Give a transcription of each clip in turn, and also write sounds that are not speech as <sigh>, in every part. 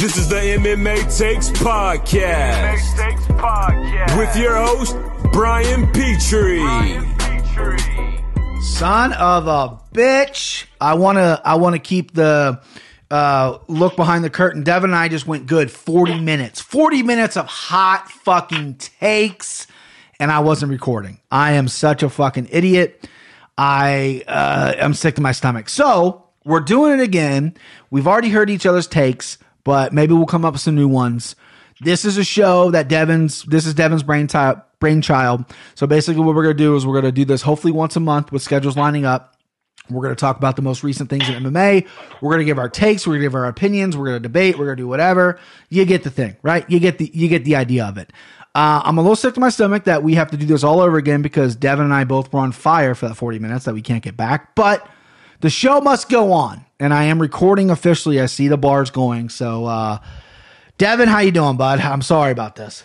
This is the MMA Takes Podcast. MMA Takes Podcast. With your host, Brian Petrie. Brian Petrie. Son of a bitch. I want to I want to keep the uh, look behind the curtain. Devin and I just went good 40 minutes. 40 minutes of hot fucking takes and I wasn't recording. I am such a fucking idiot. I uh, I'm sick to my stomach. So, we're doing it again. We've already heard each other's takes but maybe we'll come up with some new ones. This is a show that Devin's, this is Devin's brain type, brainchild. So basically what we're going to do is we're going to do this hopefully once a month with schedules lining up. We're going to talk about the most recent things in MMA. We're going to give our takes. We're going to give our opinions. We're going to debate. We're going to do whatever. You get the thing, right? You get the, you get the idea of it. Uh, I'm a little sick to my stomach that we have to do this all over again because Devin and I both were on fire for that 40 minutes that we can't get back, but the show must go on and I am recording officially. I see the bars going. So, uh, Devin, how you doing, bud? I'm sorry about this.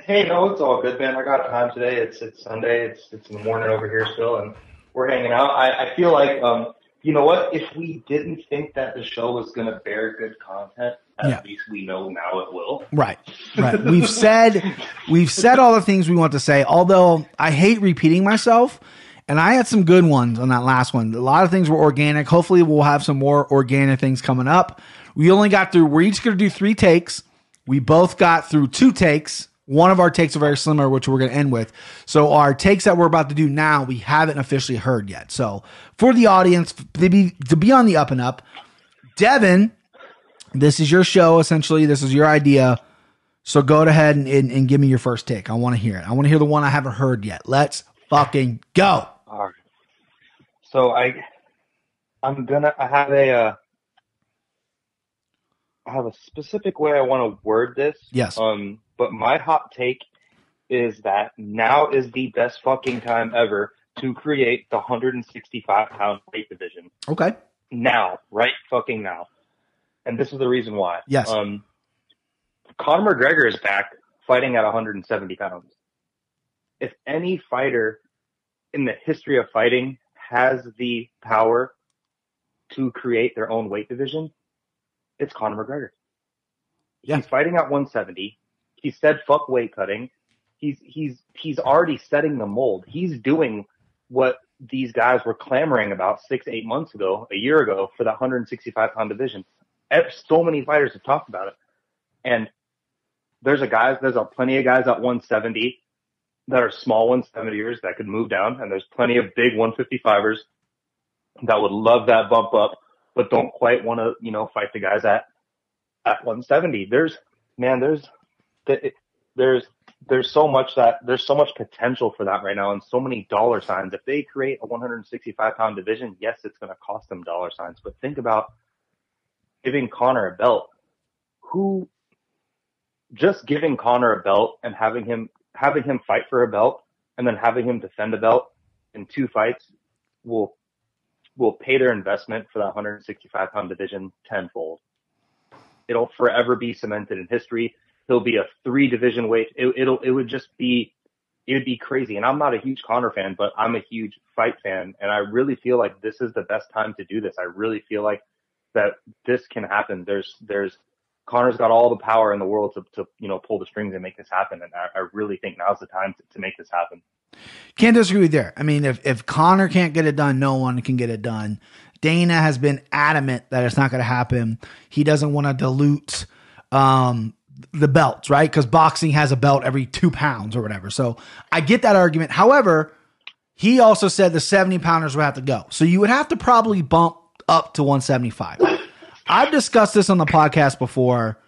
Hey, no, it's all good, man. I got time today. It's it's Sunday. It's it's in the morning over here still, and we're hanging out. I, I feel like, um, you know what? If we didn't think that the show was going to bear good content, at Yeah. least we know now it will. Right, right. <laughs> We've said we've said all the things we want to say. Although I hate repeating myself, and I had some good ones on that last one. A lot of things were organic. Hopefully, we'll have some more organic things coming up. We only got through. We're each going to do three takes. We both got through two takes. One of our takes are very similar, which we're going to end with. So our takes that we're about to do now, we haven't officially heard yet. So for the audience to be to be on the up and up, Devin, this is your show essentially. This is your idea. So go ahead and, and, and give me your first take. I want to hear it. I want to hear the one I haven't heard yet. Let's fucking go. All right. So I, I'm gonna. I have a. Uh, I have a specific way I want to word this. Yes. Um, but my hot take is that now is the best fucking time ever to create the 165 pound weight division. Okay. now, right fucking now. And this is the reason why. Yes. Um, Conor McGregor is back fighting at 170 pounds. If any fighter in the history of fighting has the power to create their own weight division, it's Conor McGregor. Yeah. He's fighting at 170. He said fuck weight cutting. He's he's he's already setting the mold. He's doing what these guys were clamoring about six, eight months ago, a year ago, for that 165 pound division. So many fighters have talked about it, and there's a guys, there's a plenty of guys at 170 that are small 170ers that could move down, and there's plenty of big 155ers that would love that bump up, but don't quite want to, you know, fight the guys at at 170. There's man, there's there's there's so much that there's so much potential for that right now, and so many dollar signs. If they create a 165 pound division, yes, it's going to cost them dollar signs. But think about giving Conor a belt. Who just giving Conor a belt and having him having him fight for a belt and then having him defend a belt in two fights will will pay their investment for that 165 pound division tenfold. It'll forever be cemented in history. He'll be a three division weight. It, it'll it would just be it would be crazy. And I'm not a huge Conor fan, but I'm a huge fight fan, and I really feel like this is the best time to do this. I really feel like that this can happen. There's there's Conor's got all the power in the world to, to you know pull the strings and make this happen, and I, I really think now's the time to, to make this happen. Can't disagree with there. I mean, if, if Conor can't get it done, no one can get it done. Dana has been adamant that it's not going to happen. He doesn't want to dilute um, the belts, right? Because boxing has a belt every two pounds or whatever. So I get that argument. However, he also said the 70 pounders would have to go. So you would have to probably bump up to 175. I've discussed this on the podcast before.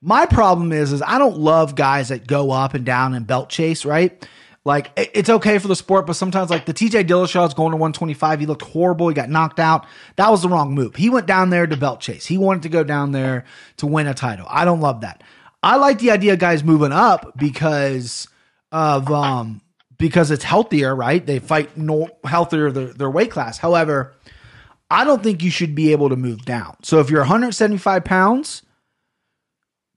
My problem is, is I don't love guys that go up and down and belt chase, right? Like it's okay for the sport, but sometimes like the TJ Dillashaw's going to 125. He looked horrible. He got knocked out. That was the wrong move. He went down there to belt chase. He wanted to go down there to win a title. I don't love that. I like the idea of guys moving up because of um because it's healthier, right? They fight no healthier their, their weight class. However, I don't think you should be able to move down. So if you're 175 pounds,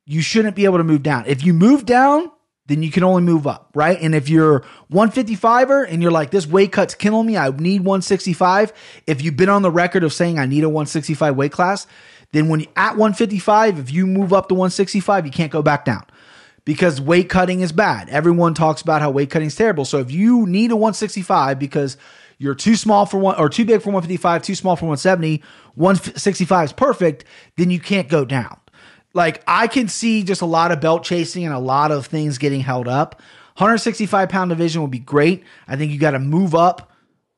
you shouldn't be able to move down. If you move down, then you can only move up, right? And if you're 155er and you're like, this weight cut's killing me, I need 165. If you've been on the record of saying I need a 165 weight class, then when you at 155, if you move up to 165, you can't go back down because weight cutting is bad. Everyone talks about how weight cutting is terrible. So if you need a 165 because you're too small for one or too big for 155, too small for 170, 165 is perfect, then you can't go down. Like I can see just a lot of belt chasing and a lot of things getting held up. 165 pound division would be great. I think you got to move up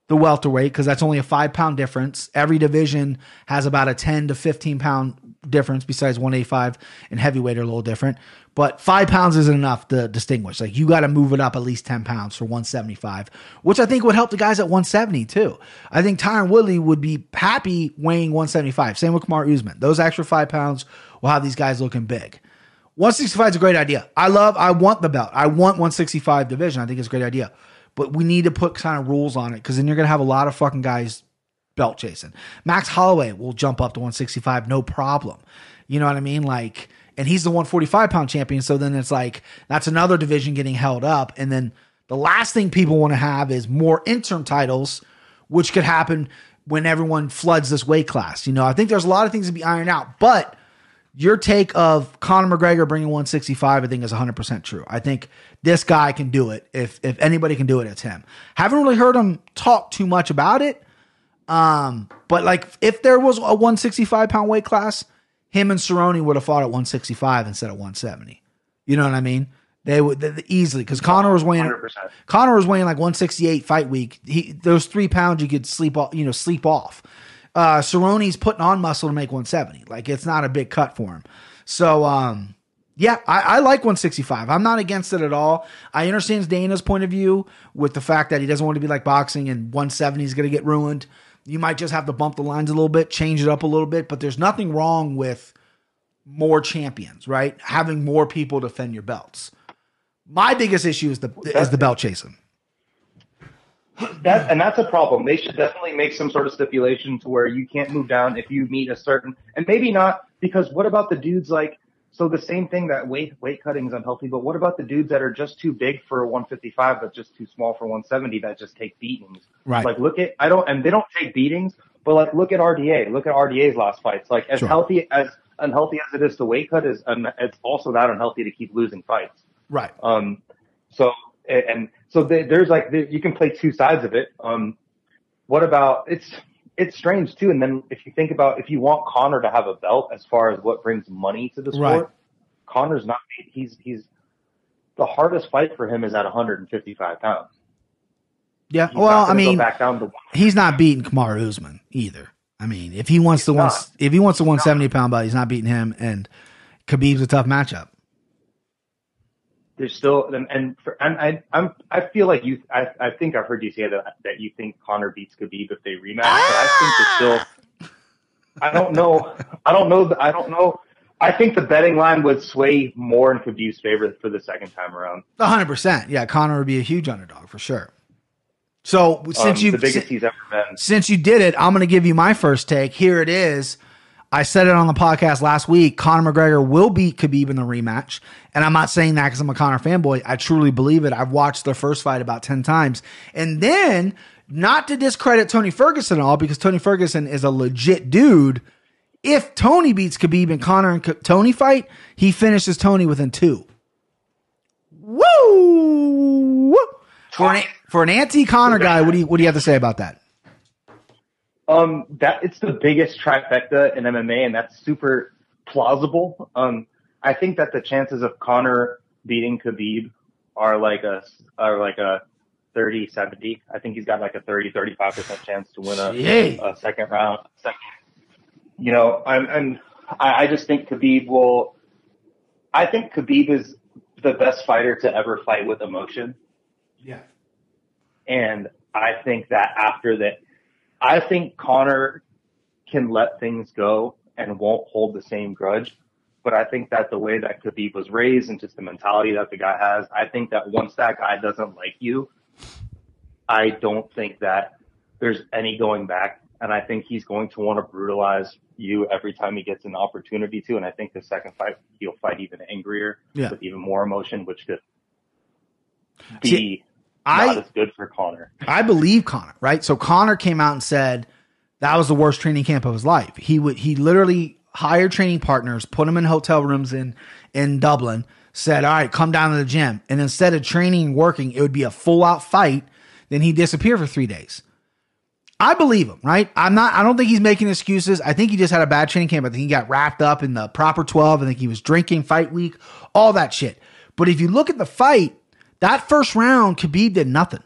the welterweight because that's only a five pound difference. Every division has about a 10 to 15 pound difference besides 185 and heavyweight are a little different. But five pounds isn't enough to distinguish. Like you got to move it up at least 10 pounds for 175, which I think would help the guys at 170 too. I think Tyron Woodley would be happy weighing 175. Same with Kamaru Usman. Those extra five pounds will have these guys looking big. 165 is a great idea. I love, I want the belt. I want 165 division. I think it's a great idea. But we need to put kind of rules on it because then you're going to have a lot of fucking guys belt chasing. Max Holloway will jump up to 165, no problem. You know what I mean? Like, and he's the 145 pound champion. So then it's like, that's another division getting held up. And then the last thing people want to have is more interim titles, which could happen when everyone floods this weight class. You know, I think there's a lot of things to be ironed out, but your take of Conor McGregor bringing 165, I think is 100% true. I think this guy can do it. If if anybody can do it, it's him. Haven't really heard him talk too much about it. Um, but like if there was a 165 pound weight class, him and Cerrone would have fought at 165 instead of 170. You know what I mean? They would they, easily because Conor was weighing 100%. Conor was weighing like 168 fight week. He those three pounds you could sleep off, you know, sleep off. Uh Cerrone's putting on muscle to make 170. Like it's not a big cut for him. So um yeah, I, I like 165. I'm not against it at all. I understand Dana's point of view with the fact that he doesn't want to be like boxing and 170 is going to get ruined. You might just have to bump the lines a little bit, change it up a little bit, but there's nothing wrong with more champions, right? Having more people defend your belts. My biggest issue is the is the belt chasing. That and that's a problem. They should definitely make some sort of stipulation to where you can't move down if you meet a certain and maybe not because what about the dudes like so the same thing that weight weight cutting is unhealthy, but what about the dudes that are just too big for 155 but just too small for 170 that just take beatings? Right. Like look at I don't and they don't take beatings, but like look at RDA. Look at RDA's last fights. Like as Sure. healthy as unhealthy as it is to weight cut is um, it's also that unhealthy to keep losing fights. Right. Um, so and, and so there's like you can play two sides of it. Um, what about it's it's strange too. And then if you think about if you want Conor to have a belt as far as what brings money to the sport, Right. Conor's not. He's he's the hardest fight for him is at 155 pounds. Yeah. He's well, I mean, back down to he's not beating Kamaru Usman either. I mean, if he wants the one, if he wants the 170 pound belt, he's not beating him. And Khabib's a tough matchup. There's still and and, for, and I I'm I feel like you I I think I've heard you say that that you think Conor beats Khabib if they rematch, but I think it's still I don't know I don't know I don't know I think the betting line would sway more in Khabib's favor for the second time around. hundred percent. Yeah, Conor would be a huge underdog for sure. So since Um, you the biggest he's ever been. since you did it, I'm going to give you my first take. Here it is. I said it on the podcast last week. Conor McGregor will beat Khabib in the rematch, and I'm not saying that because I'm a Conor fanboy. I truly believe it. I've watched their first fight about ten times, and then not to discredit Tony Ferguson at all because Tony Ferguson is a legit dude. If Tony beats Khabib and Conor and K- Tony fight, he finishes Tony within two. Woo! For an for an anti Conor guy, what do you what do you have to say about that? Um, that it's the biggest trifecta in MMA, and that's super plausible. Um, I think that the chances of Conor beating Khabib are like a are like a 30 70. I think he's got like a 30 35 percent chance to win a, a second round. Second, you know, I'm, and I, I just think Khabib will. I think Khabib is the best fighter to ever fight with emotion. Yeah. And I think that after that, I think Conor can let things go and won't hold the same grudge. But I think that the way that Khabib was raised and just the mentality that the guy has, I think that once that guy doesn't like you, I don't think that there's any going back. And I think he's going to want to brutalize you every time he gets an opportunity to. And I think the second fight, he'll fight even angrier Yeah. with even more emotion, which could be See, not I as good for Conor. I believe Conor, right? So Conor came out and said that was the worst training camp of his life. He would he literally hired training partners, put them in hotel rooms in in Dublin, said, "All right, come down to the gym." And instead of training and working, it would be a full out fight. Then he'd disappear for 3 days. I believe him, right? I'm not I don't think he's making excuses. I think he just had a bad training camp. I think he got wrapped up in the proper 12. I think he was drinking fight week, all that shit. But if you look at the fight, that first round, Khabib did nothing.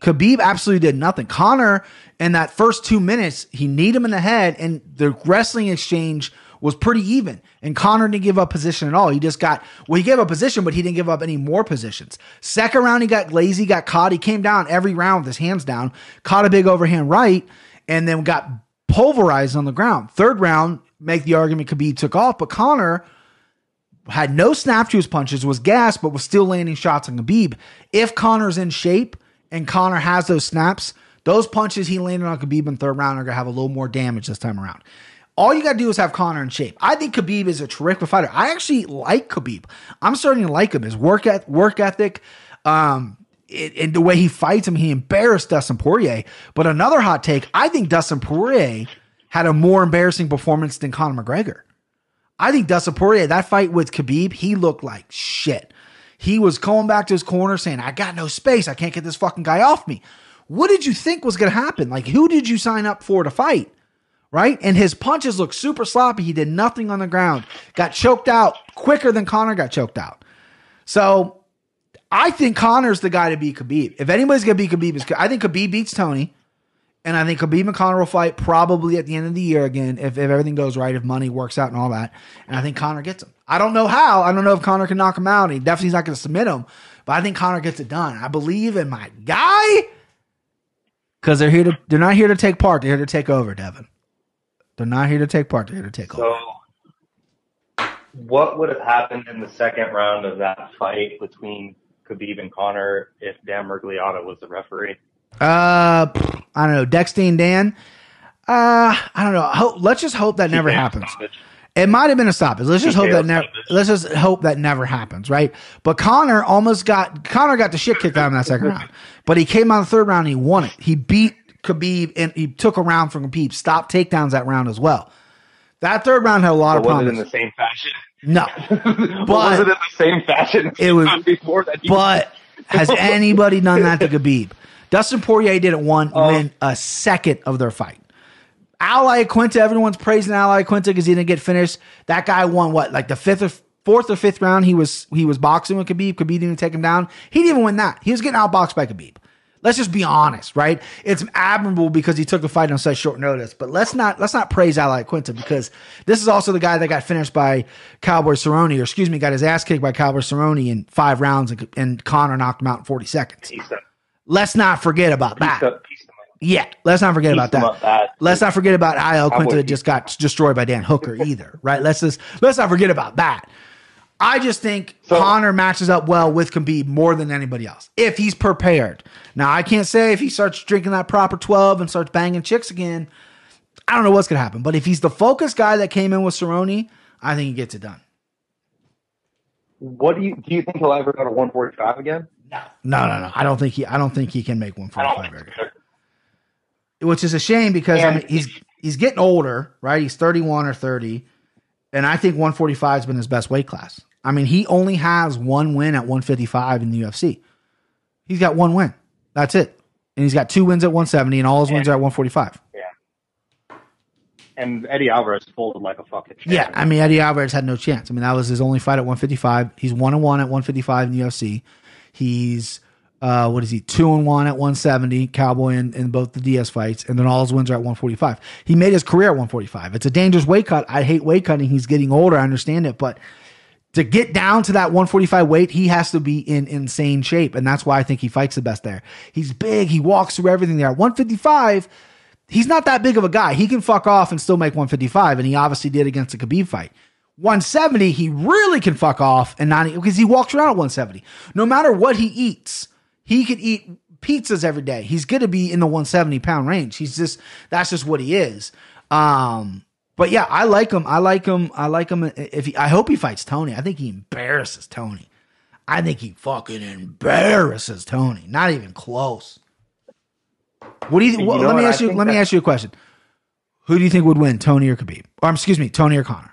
Khabib absolutely did nothing. Conor, in that first two minutes, he kneed him in the head, and the wrestling exchange was pretty even. And Conor didn't give up position at all. He just got, well, he gave up position, but he didn't give up any more positions. Second round, he got lazy, got caught. He came down every round with his hands down, caught a big overhand right, and then got pulverized on the ground. Third round, make the argument Khabib took off, but Conor had no snap to his punches, was gassed, but was still landing shots on Khabib. If Conor's in shape and Conor has those snaps, those punches he landed on Khabib in third round are gonna have a little more damage this time around. All you gotta do is have Conor in shape. I think Khabib is a terrific fighter. I actually like Khabib. I'm starting to like him. His work work ethic, um, it, and the way he fights him, he embarrassed Dustin Poirier. But another hot take, I think Dustin Poirier had a more embarrassing performance than Conor McGregor. I think Dustin Poirier, that fight with Khabib, he looked like shit. He was going back to his corner saying, I got no space. I can't get this fucking guy off me. What did you think was going to happen? Like, who did you sign up for to fight? Right? And his punches looked super sloppy. He did nothing on the ground. Got choked out quicker than Conor got choked out. So I think Conor's the guy to beat Khabib. If anybody's going to beat Khabib, I think Khabib beats Tony. And I think Khabib and Conor will fight probably at the end of the year again if, if everything goes right, if money works out and all that. And I think Conor gets him. I don't know how. I don't know if Conor can knock him out. He definitely is not going to submit him. But I think Conor gets it done. I believe in my guy because they're here to. They're not here to take part. They're here to take over, Devin. They're not here to take part. They're here to take over. So, what would have happened in the second round of that fight between Khabib and Conor if Dan Miragliotta was the referee? Uh, I don't know. Dexter Dan. Uh, I don't know. Hope, let's just hope that never happens. It might have been a stoppage. Let's just hope that never. Let's just hope that never happens, right? But Conor almost got Conor got the shit kicked out of him that second round, but he came out the third round. and He won it. He beat Khabib and he took a round from Khabib. Stopped takedowns that round as well. That third round had a lot But of was it in the same fashion? No, <laughs> But was it in the same fashion? It was- <laughs> before that. but has <laughs> anybody done that to Khabib? Dustin Poirier didn't one oh. win a second of their fight. Al Iaquinta, everyone's praising Al Iaquinta because he didn't get finished. That guy won what, like the fifth or fourth or fifth round? He was he was boxing with Khabib. Khabib didn't take him down. He didn't even win that. He was getting outboxed by Khabib. Let's just be honest, right? It's admirable because he took the fight on such short notice. But let's not let's not praise Al Iaquinta because this is also the guy that got finished by Cowboy Cerrone, or excuse me, got his ass kicked by Cowboy Cerrone in five rounds, and, and Conor knocked him out in forty seconds. Let's not forget about that. up- pieced. Yeah, let's not forget about that. up. Let's not forget about Iaquinta that just got destroyed by Dan Hooker either, <laughs> right? Let's just let's not forget about that. I just think So- Conor matches up well with Khabib more than anybody else if he's prepared. Now I can't say if he starts drinking that proper twelve and starts banging chicks again. I don't know what's gonna happen, but if he's the focused guy that came in with Cerrone, I think he gets it done. What do you do? You think he'll ever go to 145 again? No, no, no. I don't think he. I don't think he can make one forty five I don't forty think five so. again. which is a shame because I mean, he's he's getting older, right? He's 31 or 30, and I think 145 has been his best weight class. I mean, he only has one win at 155 in the UFC. He's got one win. That's it. And he's got two wins at 170, and all his wins are at 145. Yeah. And Eddie Alvarez folded like a fucking. Yeah, I mean Eddie Alvarez had no chance. I mean that was his only fight at 155. He's one and one at 155 in the UFC. He's uh, what is he? Two and one at 170, Cowboy in, in both the Diaz fights, and then all his wins are at 145. He made his career at 145. It's a dangerous weight cut. I hate weight cutting. He's getting older. I understand it, but to get down to that 145 weight, he has to be in insane shape, and that's why I think he fights the best there. He's big. He walks through everything there. At 155 he's not that big of a guy. He can fuck off and still make 155, and he obviously did against the Khabib fight. 170, he really can fuck off and not because he walks around at 170. No matter what he eats, he could eat pizzas every day. He's going to be in the 170 pound range. He's just that's just what he is. Um, but yeah, I like him. I like him. I like him. If he, I hope he fights Tony. I think he embarrasses Tony. I think he fucking embarrasses Tony. Not even close. What do you? You what- let me ask you. Let me ask you a question. Who do you think would win, Tony or Khabib? Or excuse me, Tony or Conor?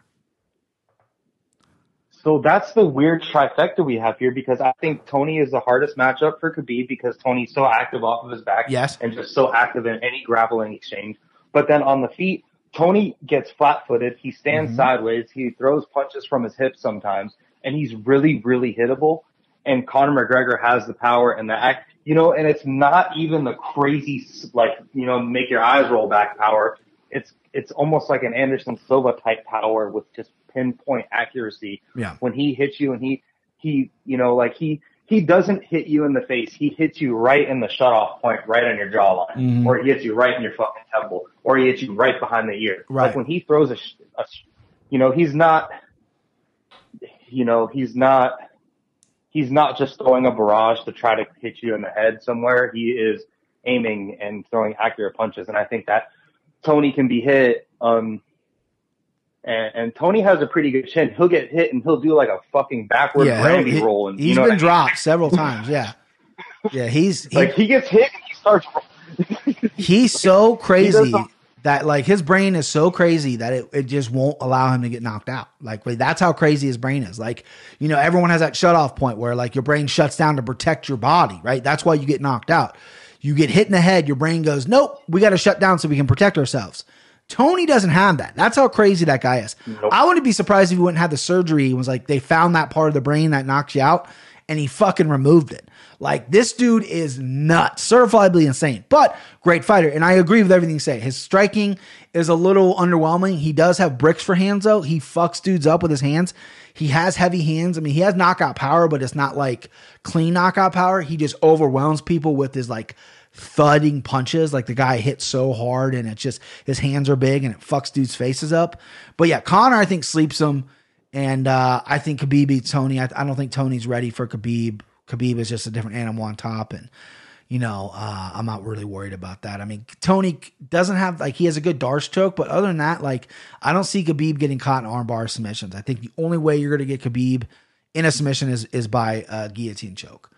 So that's the weird trifecta we have here because I think Tony is the hardest matchup for Khabib because Tony's so active off of his back Yes. and just so active in any grappling exchange. But then on the feet, Tony gets flat footed. He stands mm-hmm. sideways. He throws punches from his hips sometimes and he's really, really hittable. And Conor McGregor has the power and the act, you know, and it's not even the crazy, like, you know, make your eyes roll back power. It's, it's almost like an Anderson Silva type power with just pinpoint accuracy Yeah. when he hits you and he he you know like he he doesn't hit you in the face he hits you right in the shut off point right on your jawline Mhm. or he hits you right in your fucking temple or he hits you right behind the ear Right. like when he throws a, a you know he's not you know he's not he's not just throwing a barrage to try to hit you in the head somewhere he is aiming and throwing accurate punches and i think that tony can be hit um and, and Tony has a pretty good chin. He'll get hit and he'll do like a fucking backward Yeah, Randy he, roll. And he's you know been what I mean? dropped several <laughs> times. Yeah, yeah. He's he, Like he gets hit and he starts. <laughs> he's so crazy some- that like his brain is so crazy that it, it just won't allow him to get knocked out. Like like, that's how crazy his brain is. Like, you know, everyone has that shut off point where like your brain shuts down to protect your body, right? That's why you get knocked out. You get hit in the head, your brain goes, Nope, we gotta shut down so we can protect ourselves. Tony doesn't have that. That's how crazy that guy is. I wouldn't be surprised if he wouldn't have the surgery. It was like they found that part of the brain that knocks you out and he fucking removed it. Like this dude is nuts, certifiably insane, but great fighter. And I agree with everything you say. His striking is a little underwhelming. He does have bricks for hands though. He fucks dudes up with his hands. He has heavy hands. I mean, he has knockout power, but it's not like clean knockout power. He just overwhelms people with his like thudding punches. Like the guy hits so hard and it's just his hands are big and it fucks dudes' faces up. But yeah, Conor, I think, sleeps him. And uh, I think Khabib beats Tony. I, I don't think Tony's ready for Khabib. Khabib is just a different animal on top. And, you know, uh, I'm not really worried about that. I mean, Tony doesn't have, like, he has a good D'Arce choke. But other than that, like, I don't see Khabib getting caught in armbar submissions. I think the only way you're going to get Khabib in a submission is, is by a guillotine choke.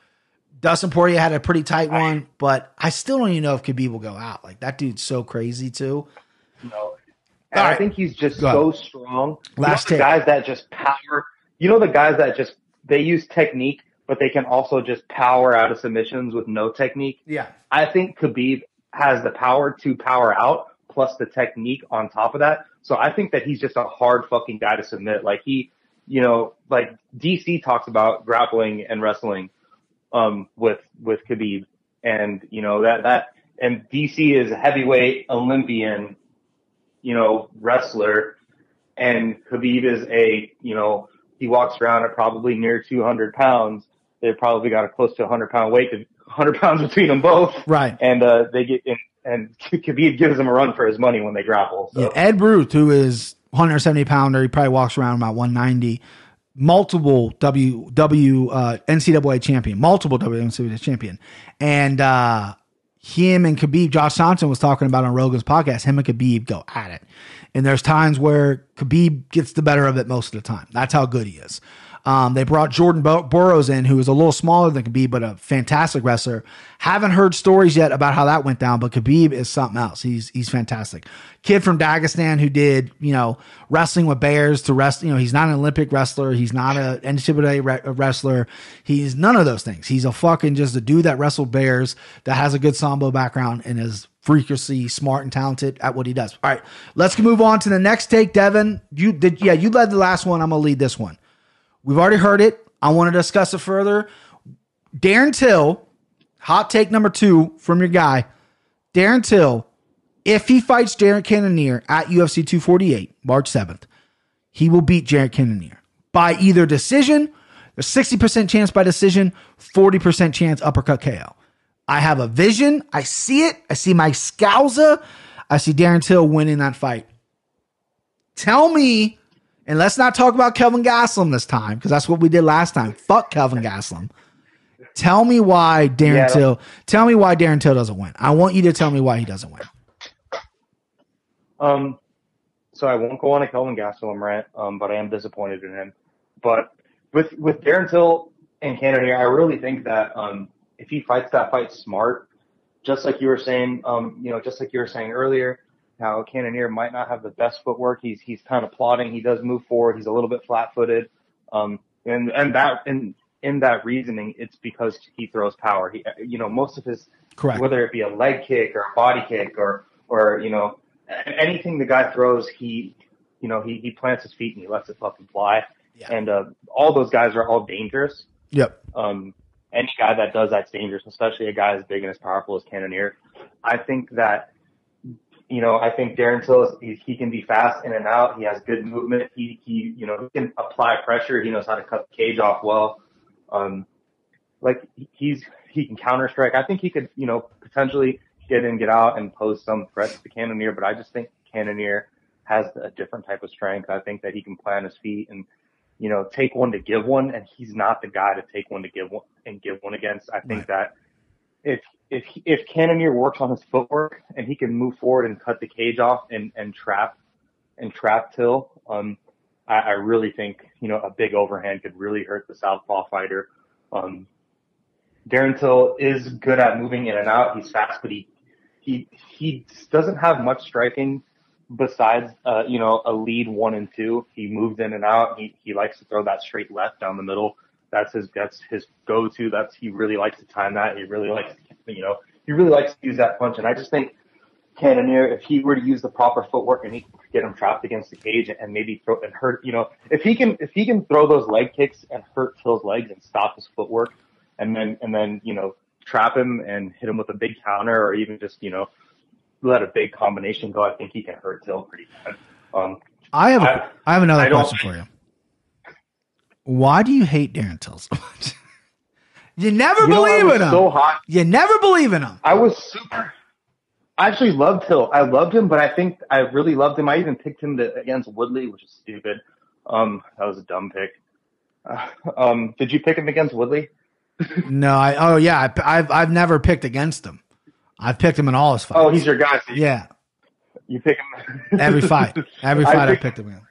Dustin Poirier had a pretty tight one, but I still don't even know if Khabib will go out. Like that dude's so crazy too. No. And All I think he's just Go so strong. Last you know the guys that just power. You know the guys that just they use technique, but they can also just power out of submissions with no technique. Yeah. I think Khabib has the power to power out plus the technique on top of that. So I think that he's just a hard fucking guy to submit. Like he, you know, like DC talks about grappling and wrestling, um, with, with Khabib and, you know, that, that, and DC is a heavyweight Olympian, you know, wrestler and Khabib is a, you know, he walks around at probably near 200 pounds. They've probably got a close to 100 pound weight, 100 <laughs> pounds between them both. Right. And, uh, they get, and, and Khabib gives them a run for his money when they grapple. So. Yeah, Ed Ruth, who is 170 pounder, he probably walks around about 190. Multiple W W uh, NCAA champion, multiple WNCAA champion, and uh, him and Khabib, Josh Thomson was talking about on Rogan's podcast. Him and Khabib go at it, and there's times where Khabib gets the better of it most of the time. That's how good he is. Um, they brought Jordan Bur- Burroughs in, who is a little smaller than Khabib, but a fantastic wrestler. Haven't heard stories yet about how that went down, but Khabib is something else. He's he's fantastic. Kid from Dagestan who did you know wrestling with bears to rest. You know he's not an Olympic wrestler. He's not a NCAA re- wrestler. He's none of those things. He's a fucking just a dude that wrestled bears that has a good sambo background and is freakishly smart and talented at what he does. All right, let's move on to the next take. Devin, you did yeah you led the last one. I'm gonna lead this one. We've already heard it. I want to discuss it further. Darren Till, hot take number two from your guy. Darren Till, if he fights Jared Cannonier at UFC 248, March 7th, he will beat Jared Cannonier by either decision, a 60% chance by decision, 40% chance uppercut KO. I have a vision. I see it. I see my Scouser. I see Darren Till winning that fight. Tell me and let's not talk about Kelvin Gastelum this time because that's what we did last time. Fuck Kelvin Gastelum. Tell me why Darren Yeah. Till. Tell me why Darren Till doesn't win. I want you to tell me why he doesn't win. Um, so I won't go on a Kelvin Gastelum rant, um, but I am disappointed in him. But with with Darren Till, and Cannonier, I really think that um, if he fights that fight smart, just like you were saying, um, you know, just like you were saying earlier, how Cannonier might not have the best footwork. He's he's kind of plodding. He does move forward. He's a little bit flat-footed, um, and and that and in that reasoning, it's because he throws power. He, you know, most of his Correct. whether it be a leg kick or a body kick or or you know anything the guy throws, he you know he he plants his feet and he lets it fucking fly. Yeah. And uh, all those guys are all dangerous. Yep. Um, any guy that does that's dangerous, especially a guy as big and as powerful as Cannonier. I think that, you know, I think Darren Till is, he, he can be fast in and out. He has good movement. He, he, you know, he can apply pressure. He knows how to cut the cage off well. Um, like he's, he can counter strike. I think he could, you know, potentially get in, get out and pose some threats to Cannonier, but I just think Cannonier has a different type of strength. I think that he can plant his feet and, you know, take one to give one, and he's not the guy to take one to give one and give one against. I think that if if if Cannonier works on his footwork and he can move forward and cut the cage off and and trap and trap Till, um, I, I really think you know a big overhand could really hurt the southpaw fighter. Um, Darren Till is good at moving in and out. He's fast, but he he he doesn't have much striking besides uh, you know a lead one and two. He moves in and out. He he likes to throw that straight left down the middle. That's his that's his go to. That's he really likes to time that. He really likes to, you know he really likes to use that punch. And I just think Cannonier, if he were to use the proper footwork and he could get him trapped against the cage and maybe throw and hurt, you know, if he can if he can throw those leg kicks and hurt Till's legs and stop his footwork, and then and then you know trap him and hit him with a big counter or even just you know let a big combination go, I think he can hurt Till pretty bad. Um, I have a, I- I have another I question for you. Why do you hate Darren Till so much? <laughs> you never you know, I believe was in him. so hot. you never believe in him. I was super. I actually loved Till. I loved him, but I think I really loved him. I even picked him to, against Woodley, which is stupid. Um, that was a dumb pick. Uh, <sighs> um, did you pick him against Woodley? <laughs> No, I oh yeah, I, I've I've never picked against him. I've picked him in all his fights. Oh, he's your guy. So you, yeah, you pick him every fight, <laughs> every I fight I, picked- picked him in.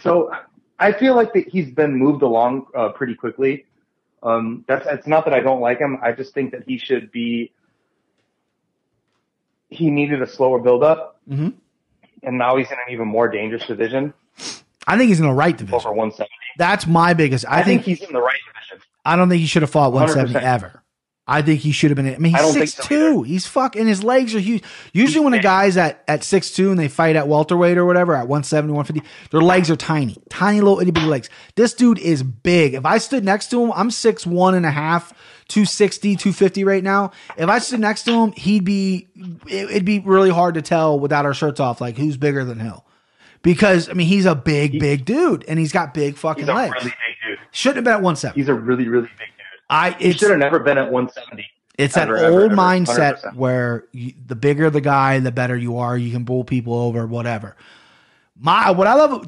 So I feel like that he's been moved along uh, pretty quickly. Um, that's it's not that I don't like him. I just think that he should be. He needed a slower build up, Mhm. and now he's in an even more dangerous division I think he's in the right division. over 170. That's my biggest. I, I, think, think, he's in the right division. I don't think he should have fought 170 100%. ever. I think he should have been. I mean, he's six so two. He's fucking. His legs are huge. Usually, when a guy's at at six two and they fight at welterweight or whatever at 170, 150, their legs are tiny, tiny little itty bitty legs. This dude is big. If I stood next to him, I'm six one and a half, 260, 250 right now. If I stood next to him, he'd be. it- It'd be really hard to tell without our shirts off, like who's bigger than who. Because I mean, he's a big, big dude, and he's got big fucking He's legs. really big. Shouldn't have been at 170. He's a really, really big dude. I it's should have never been at 170. it's Ever, that ever, old ever. mindset 100%. where you, the bigger the guy, the better you are. You can bull people over, whatever. My what I love,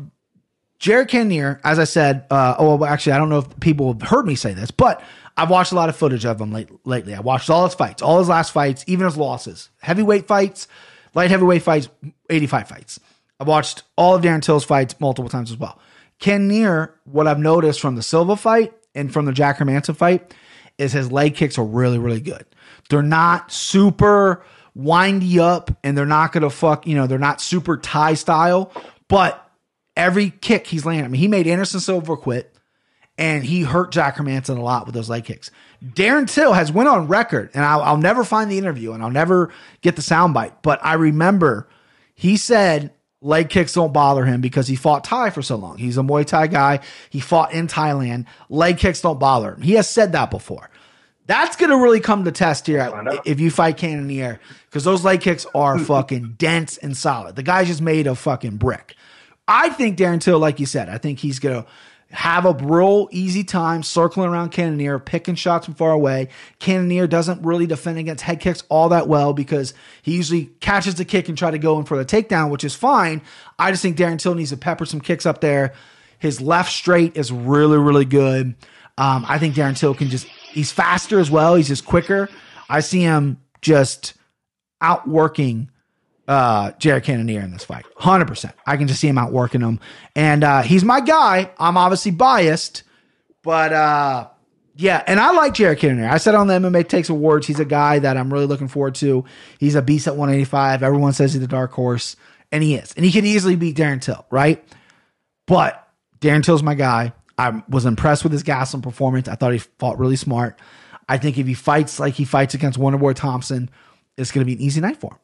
Jared Cannonier, as I said. Uh, oh, actually, I don't know if people have heard me say this, but I've watched a lot of footage of him late, lately. I watched all his fights, all his last fights, even his losses, heavyweight fights, light heavyweight fights, eighty-five fights. I've watched all of Darren Till's fights multiple times as well. Cannonier, what I've noticed from the Silva fight and from the Jack Hermansson fight is his leg kicks are really, really good. They're not super windy up and they're not gonna fuck, you know, they're not super Thai style, but every kick he's landing. I mean, he made Anderson Silva quit and he hurt Jack Hermansson a lot with those leg kicks. Darren Till has went on record, and I'll, I'll never find the interview and I'll never get the soundbite, but I remember he said leg kicks don't bother him because he fought Thai for so long. He's a Muay Thai guy. He fought in Thailand. Leg kicks don't bother him. He has said that before. That's going to really come to test here if you fight Cannonier because those leg kicks are <laughs> fucking dense and solid. The guy's just made of fucking brick. I think Darren Till, like you said, I think he's going to have a real easy time circling around Cannonier, picking shots from far away. Cannonier doesn't really defend against head kicks all that well because he usually catches the kick and try to go in for the takedown, which is fine. I just think Darren Till needs to pepper some kicks up there. His left straight is really, really good. Um, I think Darren Till can just, he's faster as well. He's just quicker. I see him just outworking uh Jared Cannonier in this fight. 100%. I can just see him outworking him. And uh he's my guy. I'm obviously biased, But uh, yeah, and I like Jared Cannonier. I said on the MMA Takes Awards, he's a guy that I'm really looking forward to. He's a beast at 185. Everyone says he's the dark horse, and he is. And he could easily beat Darren Till, right? But Darren Till's my guy. I was impressed with his Gastelum performance. I thought he fought really smart. I think if he fights like he fights against Wonderboy Thompson, it's going to be an easy night for him.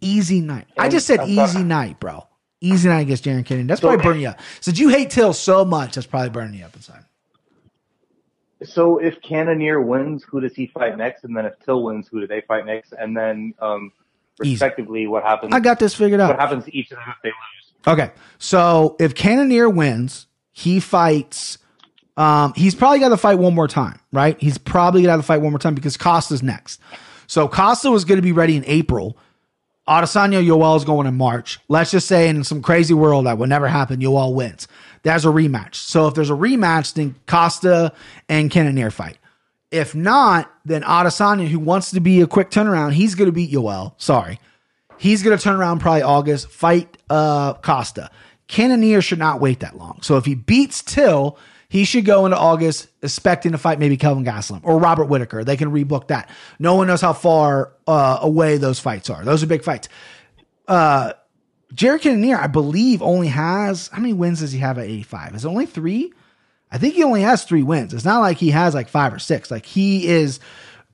Easy night. I just said easy night, bro. Easy night against Darren Kennedy. That's probably burning you up. Since you hate Till so much, that's probably burning you up inside. So if Cannonier wins, who does he fight next? And then if Till wins, who do they fight next? And then, um, Easy. respectively, what happens? I got this figured out. what happens to each of them if they lose? Okay. So if Cannonier wins, he fights. Um, he's probably got to fight one more time, right? He's probably got to fight one more time because Costa's next. So Costa was going to be ready in April. Adesanya Yoel is going in March. Let's just say in some crazy world that would never happen, Yoel wins. There's a rematch. So if there's a rematch, then Costa and Cannonier fight. If not, then Adesanya, who wants to be a quick turnaround, he's going to beat Yoel. Sorry. He's going to turn around probably August, fight uh, Costa. Cannonier should not wait that long. So if he beats Till, he should go into August expecting to fight maybe Kelvin Gastelum or Robert Whitaker. They can rebook that. No one knows how far uh, away those fights are. Those are big fights. Uh, Jared Cannonier, I believe, only has how many wins does he have at 85? Is it only three? I think he only has three wins. It's not like he has like five or six. Like he is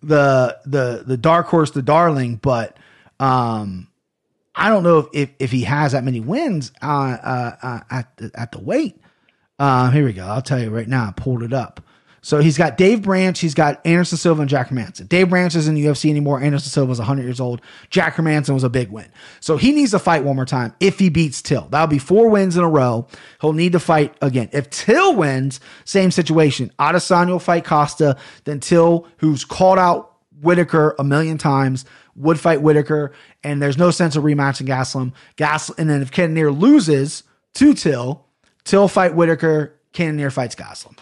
the the the dark horse, the darling, but um I don't know if if, if he has that many wins uh, uh, uh at the, at the weight. Um, here we go. I'll tell you right now. I pulled it up. So he's got Dave Branch, he's got Anderson Silva and Jack Manson. Dave Branch isn't in the UFC anymore. Anderson Silva was 100 years old. Jack Manson was a big win. So he needs to fight one more time if he beats Till. That'll be four wins in a row. He'll need to fight again. If Till wins, same situation. Adesanya will fight Costa. Then Till, who's called out Whitaker a million times, would fight Whitaker. And there's no sense of rematching Gastelum. Gas, and then if Cannonier loses to Till, Till fight Whitaker, Cannonier fights Gastelum.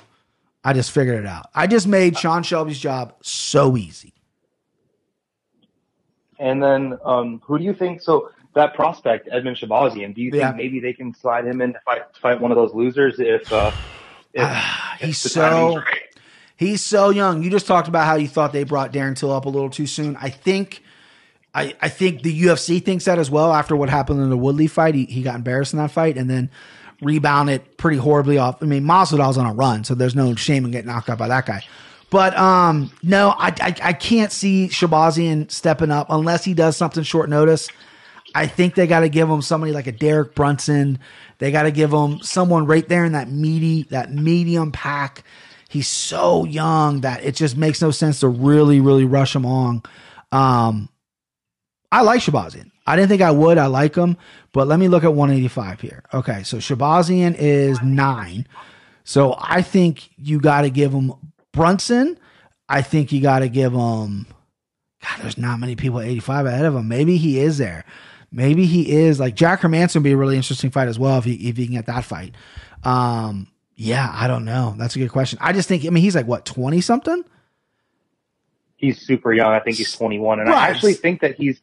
I just figured it out. I just made Sean Shelby's job so easy. And then, um, who do you think? So that prospect, Edmen Shahbazyan, do you think Yeah. maybe they can slide him in to fight to fight one of those losers if uh, if, He's if the so right? he's so young. You just talked about how you thought they brought Darren Till up a little too soon. I think I, I think the UFC thinks that as well after what happened in the Woodley fight. He, he got embarrassed in that fight and then rebounded pretty horribly off. I mean, Masvidal's on a run, so there's no shame in getting knocked out by that guy. But um, no, I, I I can't see Shahbazyan stepping up unless he does something short notice. I think they got to give him somebody like a Derek Brunson. They got to give him someone right there in that meaty, that medium pack. He's so young that it just makes no sense to really, really rush him on. Um, I like Shahbazyan. I didn't think I would. I like him, but let me look at 185 here. Okay, so Shahbazyan is nine. So I think you got to give him Brunson. I think you got to give him. God, there's not many people at 85 ahead of him. Maybe he is there. Maybe he is like Jack Hermansson would be a really interesting fight as well if he if he can get that fight. Um, yeah, I don't know. That's a good question. I just think I mean he's like what 20 something. He's super young. I think he's 21, and Right. I actually think that he's.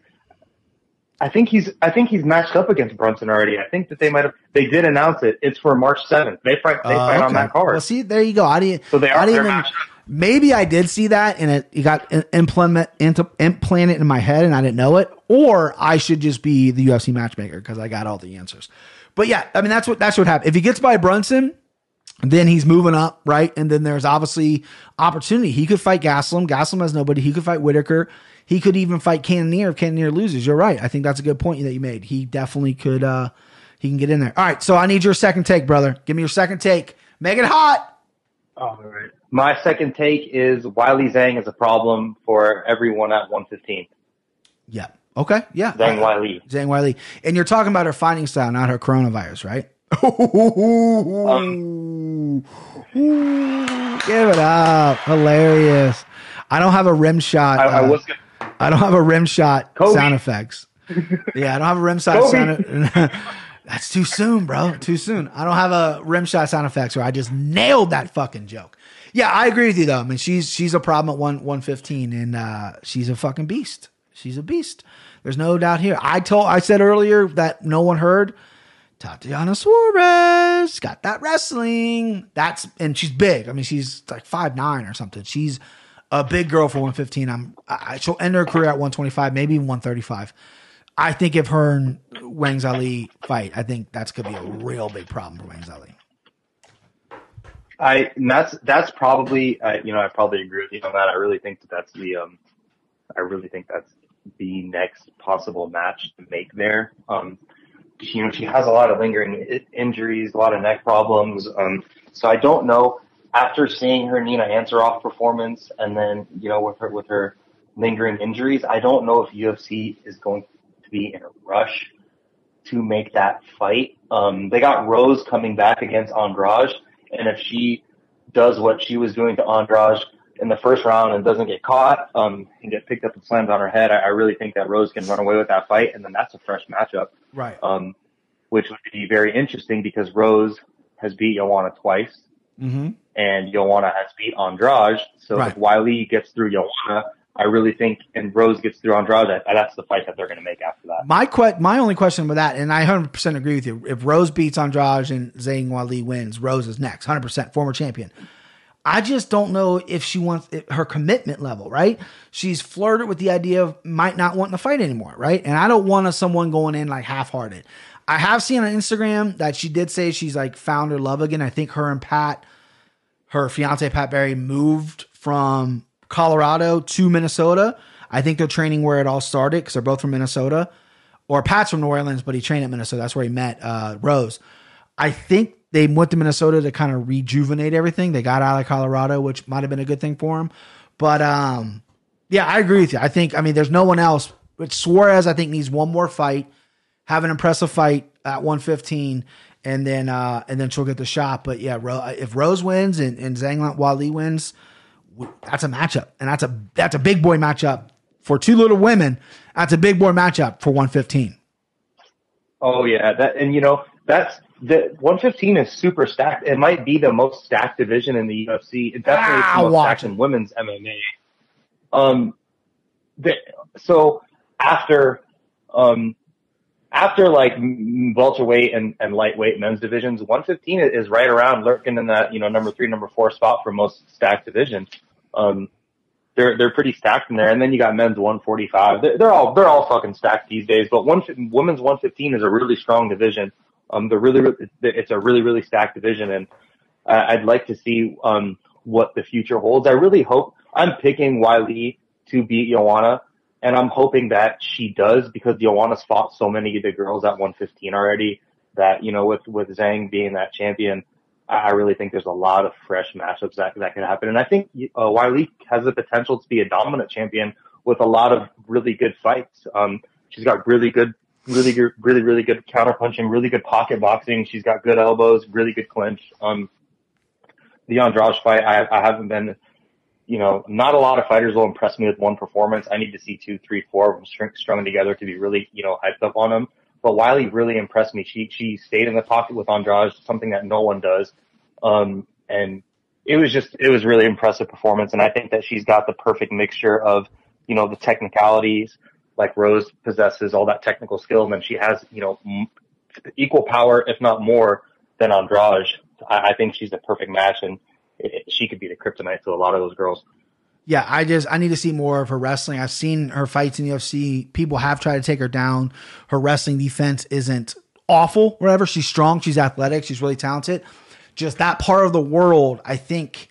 I think he's. I think he's matched up against Brunson already. I think that they might have. They did announce it. It's for March 7th. They fight. They Uh, fight on that card. Well, see, there you go. I didn't. So they are- I didn't even. Maybe I did see that, and it, it got implement into implanted in my head, and I didn't know it. Or I should just be the UFC matchmaker because I got all the answers. But yeah, I mean that's what that's what happened. If he gets by Brunson, then he's moving up, right? And then there's obviously opportunity. He could fight Gastelum. Gastelum has nobody. He could fight Whitaker. He could even fight Cannonier if Cannonier loses. You're right. I think that's a good point that you made. He definitely could. uh He can get in there. All right. So I need your second take, brother. Give me your second take. Make it hot. All right. My second take is Weili Zhang is a problem for everyone at 115. Yeah. Okay. Yeah. Zhang Weili. Zhang Weili. And you're talking about her fighting style, not her coronavirus, right? <laughs> Give it up. Hilarious. I don't have a rim shot. I, I uh, was. Gonna, I don't have a rim shot Kobe. sound effects. Yeah, I don't have a rim shot sound. <laughs> That's too soon, bro. Too soon. I don't have a rim shot sound effects, or I just nailed that fucking joke. Yeah, I agree with you though. I mean, she's she's a problem at one one fifteen, and uh, she's a fucking beast. She's a beast. There's no doubt here. I told I said earlier that no one heard. Tatiana Suarez got that wrestling. That's and she's big. I mean, she's like five nine or something. She's a big girl for 115. I'm I, she'll end her career at 125, maybe 135. I think if her and Zhang Weili fight, I think that's gonna be a real big problem for Zhang Weili. I and that's that's probably uh, you know I probably agree with you on that. I really think that that's the um I really think that's the next possible match to make there. Um, you know she has a lot of lingering injuries, a lot of neck problems. Um, so I don't know. After seeing her Nina Ansaroff performance, and then you know with her with her lingering injuries, I don't know if UFC is going to be in a rush to make that fight. Um, they got Rose coming back against Andrade, and if she does what she was doing to Andrade in the first round and doesn't get caught um, and get picked up and slammed on her head, I, I really think that Rose can run away with that fight, and then that's a fresh matchup, Right. um, which would be very interesting because Rose has beat Joanna twice, Mm-hmm. And Joanna has beat Andrade. So Right. if Weili gets through Joanna, I really think, and Rose gets through Andrade, that, that's the fight that they're going to make after that. My que- my only question with that, and I 100% agree with you. If Rose beats Andrade and Zhang Weili wins, Rose is next, 100% former champion. I just don't know if she wants if her commitment level, right? She's flirted with the idea of might not wanting to fight anymore, right? And I don't want a, someone going in like half hearted. I have seen on Instagram that she did say she's like found her love again. I think her and Pat, her fiance Pat Barry, moved from Colorado to Minnesota. I think they're training where it all started because they're both from Minnesota. Or Pat's from New Orleans, but he trained at Minnesota. That's where he met uh, Rose. I think they went to Minnesota to kind of rejuvenate everything. They got out of Colorado, which might have been a good thing for him. But um, yeah, I agree with you. I think, I mean, there's no one else. But Suarez, I think, needs one more fight, have an impressive fight at 115, and then uh, and then she'll get the shot. But yeah, Ro- if Rose wins and, and Zhang Weili wins, that's a matchup, and that's a that's a big boy matchup for two little women. That's a big boy matchup for 115. Oh yeah, that and you know that's the 115 is super stacked. It might be the most stacked division in the UFC. It definitely is Ah, the most stacked in women's MMA. Um, the, so after um after like welterweight and, and lightweight men's divisions, 115 is right around lurking in that you know number three, number four spot for most stacked division. Um, they're they're pretty stacked in there. And then you got men's 145. They're, they're all they're all fucking stacked these days. But one women's 115 is a really strong division. Um, they're really it's a really really stacked division, and I'd like to see um what the future holds. I really hope I'm picking Weili to beat Joanna, and I'm hoping that she does because Joanna's fought so many of the girls at 115 already. That you know with with Zhang being that champion. I really think there's a lot of fresh matchups that that could happen, and I think uh, Weili has the potential to be a dominant champion with a lot of really good fights. Um, she's got really good, really good, really really good counter punching, really good pocket boxing. She's got good elbows, really good clinch. Um, the Andrade fight, I, I haven't been, you know, not a lot of fighters will impress me with one performance. I need to see two, three, four of them strung, strung together to be really, you know, hyped up on them. But Weili really impressed me. She she stayed in the pocket with Andrade, something that no one does. Um, and it was just it was really impressive performance. And I think that she's got the perfect mixture of you know the technicalities, like Rose possesses all that technical skill, and then she has you know m- equal power, if not more, than Andrade. I, I think she's the perfect match, and it, <laughs> she could be the kryptonite to a lot of those girls. Yeah, I just I need to see more of her wrestling. I've seen her fights in the UFC. People have tried to take her down. Her wrestling defense isn't awful. Whatever, she's strong. She's athletic. She's really talented. Just that part of the world, I think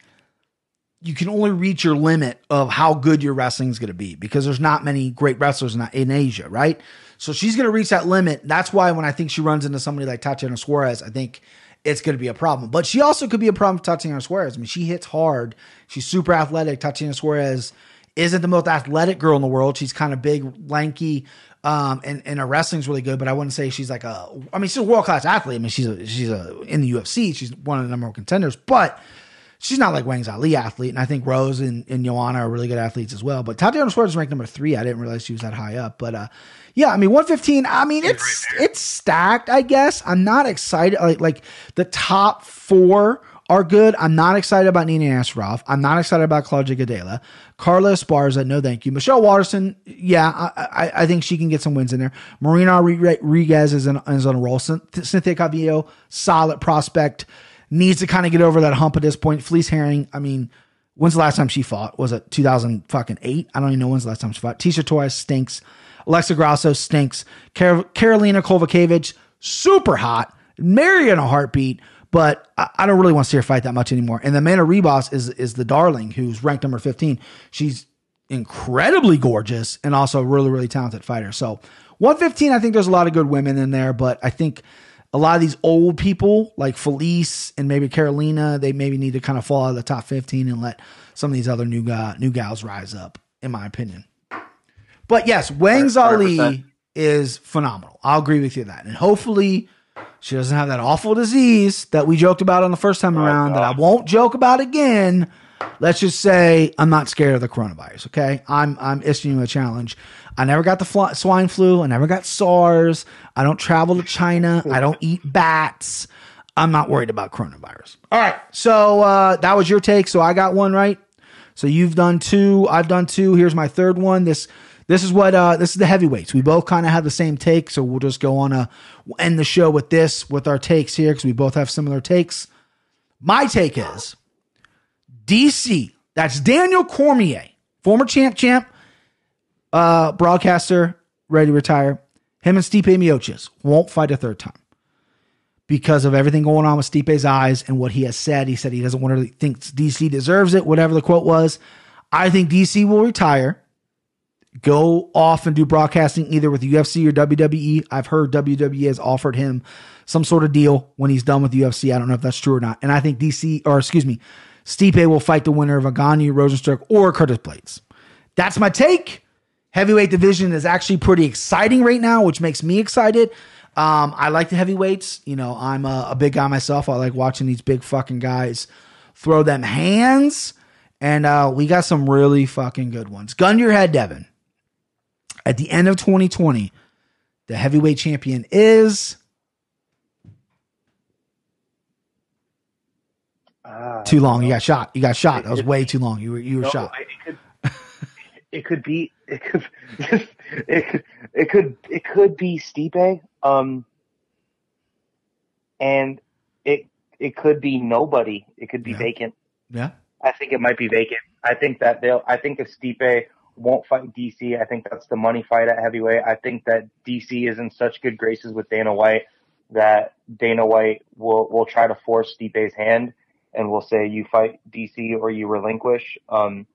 you can only reach your limit of how good your wrestling is going to be because there's not many great wrestlers in, in Asia, right? So she's going to reach that limit. That's why when I think she runs into somebody like Tatiana Suarez, I think it's going to be a problem. But she also could be a problem for Tatiana Suarez. I mean, she hits hard. She's super athletic. Tatiana Suarez isn't the most athletic girl in the world. She's kind of big, lanky, um, and, and her wrestling's really good. But I wouldn't say she's like a. I mean, she's a world class athlete. I mean, she's a she's a in the UFC. She's one of the number one contenders, but she's not like Wang Zali athlete. And I think Rose and, and Joanna are really good athletes as well. But Tatiana Suarez is ranked number three. I didn't realize she was that high up. But uh, yeah, I mean, 115. I mean, it's it's stacked. I guess I'm not excited. Like like the top four are good. I'm not excited about Nina Nasrov. I'm not excited about Claudia Gadelha. Carla Esparza, no thank you. Michelle Waterson, yeah, I, I, I think she can get some wins in there. Marina Rodriguez is, in, is on a roll. Cynthia Calvillo, solid prospect. Needs to kind of get over that hump at this point. Felice Herrig, I mean, when's the last time she fought? Was it 2008? I don't even know when's the last time she fought. Tecia Torres stinks. Alexa Grasso stinks. Car- Karolina Kowalkiewicz, super hot. Marry in a heartbeat but I, I, don't really want to see her fight that much anymore. And the Amanda Ribas is is the darling who's ranked number 15. She's incredibly gorgeous and also a really, really talented fighter. So 115, I think there's a lot of good women in there, but I think a lot of these old people like Felice and maybe Karolina, they maybe need to kind of fall out of the top 15 and let some of these other new guy, new gals rise up, in my opinion. But yes, Wang Zhali is phenomenal. I'll agree with you that. And hopefully she doesn't have that awful disease that we joked about on the first time oh, around that I won't joke about again. Let's just say I'm not scared of the coronavirus. Okay, I'm I'm issuing you a challenge. I never got the fl- swine flu. I never got SARS. I don't travel to China. I don't <laughs> eat bats. I'm not worried about coronavirus. All right, so uh, that was your take. So I got one right. So you've done two. I've done two. Here's my third one. This this is what uh, this is the heavyweights. We both kind of have the same take, so we'll just go on a we'll end the show with this with our takes here because we both have similar takes. My take is DC. That's Daniel Cormier, former champ, champ, uh, broadcaster, ready to retire. Him and Stipe Miocic won't fight a third time because of everything going on with Stipe's eyes and what he has said. He said he doesn't want to think DC deserves it, whatever the quote was. I think DC will retire go off and do broadcasting either with UFC or WWE. I've heard WWE has offered him some sort of deal when he's done with UFC. I don't know if that's true or not. And I think DC, or excuse me, Stipe will fight the winner of Ngannou, Rozenstruik, or Curtis Blaydes. That's my take. Heavyweight division is actually pretty exciting right now, which makes me excited. Um, I like the heavyweights. You know, I'm a, a big guy myself. I like watching these big fucking guys throw them hands. And uh, we got some really fucking good ones. Gun to your head, Devin at the end of 2020, the heavyweight champion is uh, too long. You got shot. You got shot. That was way too long. You were you were no, shot. It could, it could be. It could. <laughs> It could. It could. It could be Stipe. Um. And it it could be nobody. It could be yeah. vacant. Yeah. I think it might be vacant. I think that they'll. I think if Stipe won't fight DC. I think that's the money fight at heavyweight. I think that DC is in such good graces with Dana White that Dana White will will try to force Stipe's hand and will say you fight DC or you relinquish. Um,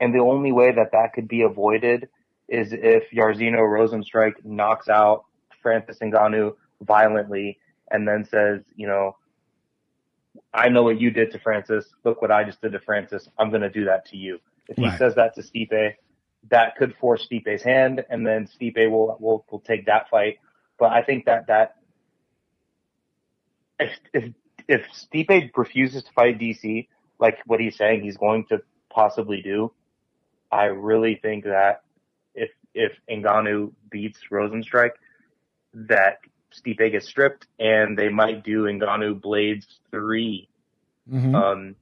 and the only way that that could be avoided is if Jairzinho Rozenstruik knocks out Francis Ngannou violently and then says, you know, I know what you did to Francis. Look what I just did to Francis. I'm going to do that to you. If he right. says that to Stipe, that could force Stipe's hand, and then Stipe will will will take that fight. But I think that that if if if Stipe refuses to fight DC, like what he's saying he's going to possibly do, I really think that if if Ngannou beats Rozenstruik, that Stipe gets stripped, and they might do Ngannou Blaydes 3 mm-hmm. um,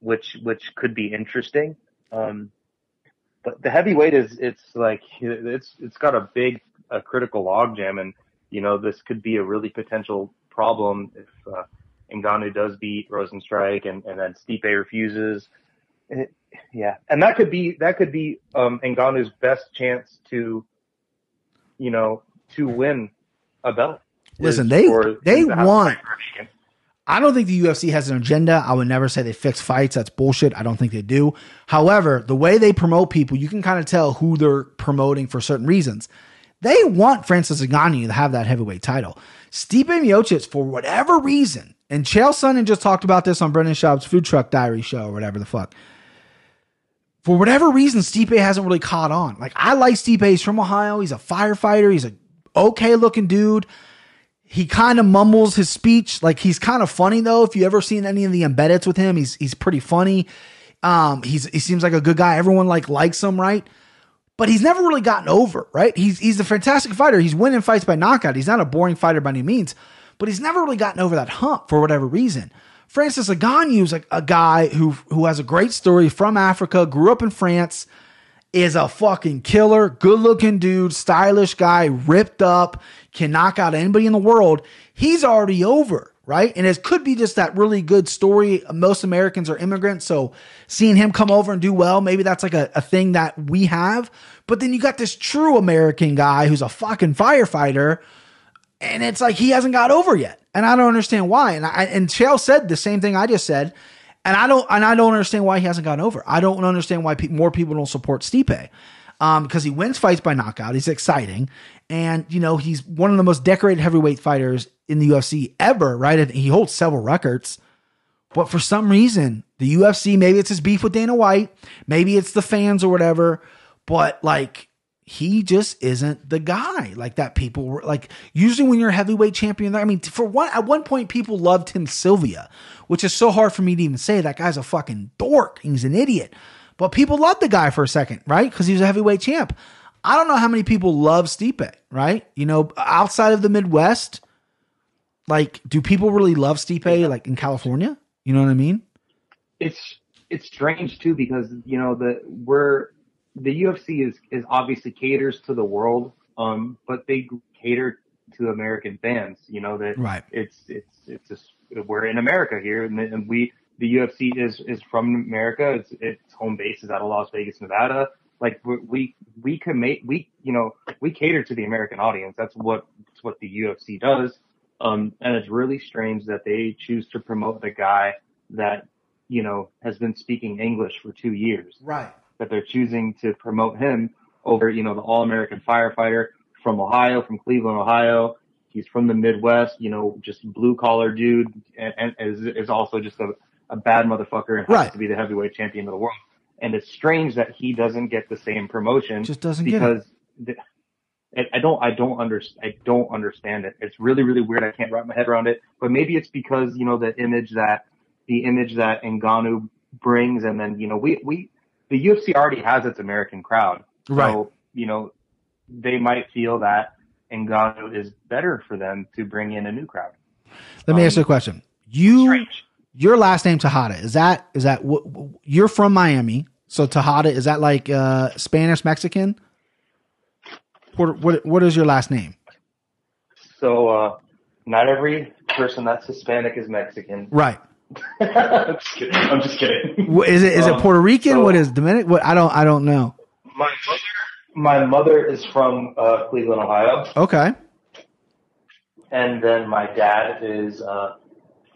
which which could be interesting. Um, but the heavyweight is it's like it's it's got a big a critical logjam, and you know this could be a really potential problem if uh, Ngannou does beat Rozenstruik and and then Stipe refuses. It, yeah, and that could be that could be um, Ngannou's best chance to, you know, to win a belt. Listen, they they want I don't think the UFC has an agenda. I would never say they fix fights. That's bullshit. I don't think they do. However, the way they promote people, you can kind of tell who they're promoting for certain reasons. They want Francis Ngannou to have that heavyweight title. Stipe Miocic, for whatever reason, and Chael Sonnen just talked about this on Brendan Schaub's Food Truck Diary show or whatever the fuck. For whatever reason, Stipe hasn't really caught on. Like I like Stipe. He's from Ohio. He's a firefighter. He's a okay looking dude he kind of mumbles his speech. Like he's kind of funny though. If you ever seen any of the embeddeds with him, he's he's pretty funny. Um, he's he seems like a good guy. Everyone like likes him, right? But he's never really gotten over, right? He's he's a fantastic fighter. He's winning fights by knockout. He's not a boring fighter by any means, but he's never really gotten over that hump for whatever reason. Francis Ngannou is like a guy who who has a great story from Africa, grew up in France, is a fucking killer, good looking dude, stylish guy, ripped up, can knock out anybody in the world. He's already over, right? And it could be just that really good story. Most Americans are immigrants, so seeing him come over and do well, maybe that's like a, a thing that we have. But then you got this true American guy who's a fucking firefighter and it's like he hasn't got over yet, and I don't understand why. And I and Chael said the same thing I just said, and I don't and I don't understand why he hasn't gotten over. I don't understand why pe- more people don't support Stipe, um, because he wins fights by knockout. He's exciting, and you know he's one of the most decorated heavyweight fighters in the UFC ever. Right, and he holds several records. But for some reason, the UFC, maybe it's his beef with Dana White, maybe it's the fans or whatever, but like he just isn't the guy like that people were like usually when you're a heavyweight champion i mean for one at one point people loved Tim Sylvia which is so hard for me to even say that guy's a fucking dork he's an idiot but people loved the guy for a second right? Because he was a heavyweight champ. I don't know how many people love Stipe right? You know outside of the midwest like do people really love Stipe like in california? You know what i mean? It's it's strange too because you know the we're the UFC is is obviously caters to the world, um, but they cater to American fans. You know that Right. it's it's it's just we're in America here, and, and we the UFC is is from America. Its its home base is out of Las Vegas, Nevada. Like we we we can make we you know we cater to the American audience. That's what that's what the UFC does. Um, and it's really strange that they choose to promote the guy that you know has been speaking English for two years right that they're choosing to promote him over, you know, the all American firefighter from Ohio, from Cleveland, Ohio. He's from the Midwest, you know, just blue collar dude and, and is, is also just a, a bad motherfucker and has to be the heavyweight champion of the world. And it's strange that he doesn't get the same promotion Just doesn't get it. because the, I don't, I don't understand, I don't understand it. It's really, really weird. I can't wrap my head around it, but maybe it's because, you know, the image that, the image that Ngannou brings and then, you know, we, we, the UFC already has its American crowd. So, Right. you know, they might feel that Ngannou is better for them to bring in a new crowd. let me Um, ask you a question you Strange. Your last name Tejada is that is that what you're from Miami? So Tejada is that like uh Spanish Mexican? What what what is your last name? So, uh, not every person that's Hispanic is Mexican. Right. <laughs> I'm just kidding. I'm just kidding. Wh- Is it is it Um, Puerto Rican? so- what is Dominican? What I don't I don't know. My mother, my mother is from uh, Cleveland, Ohio, Okay. and then my dad is uh,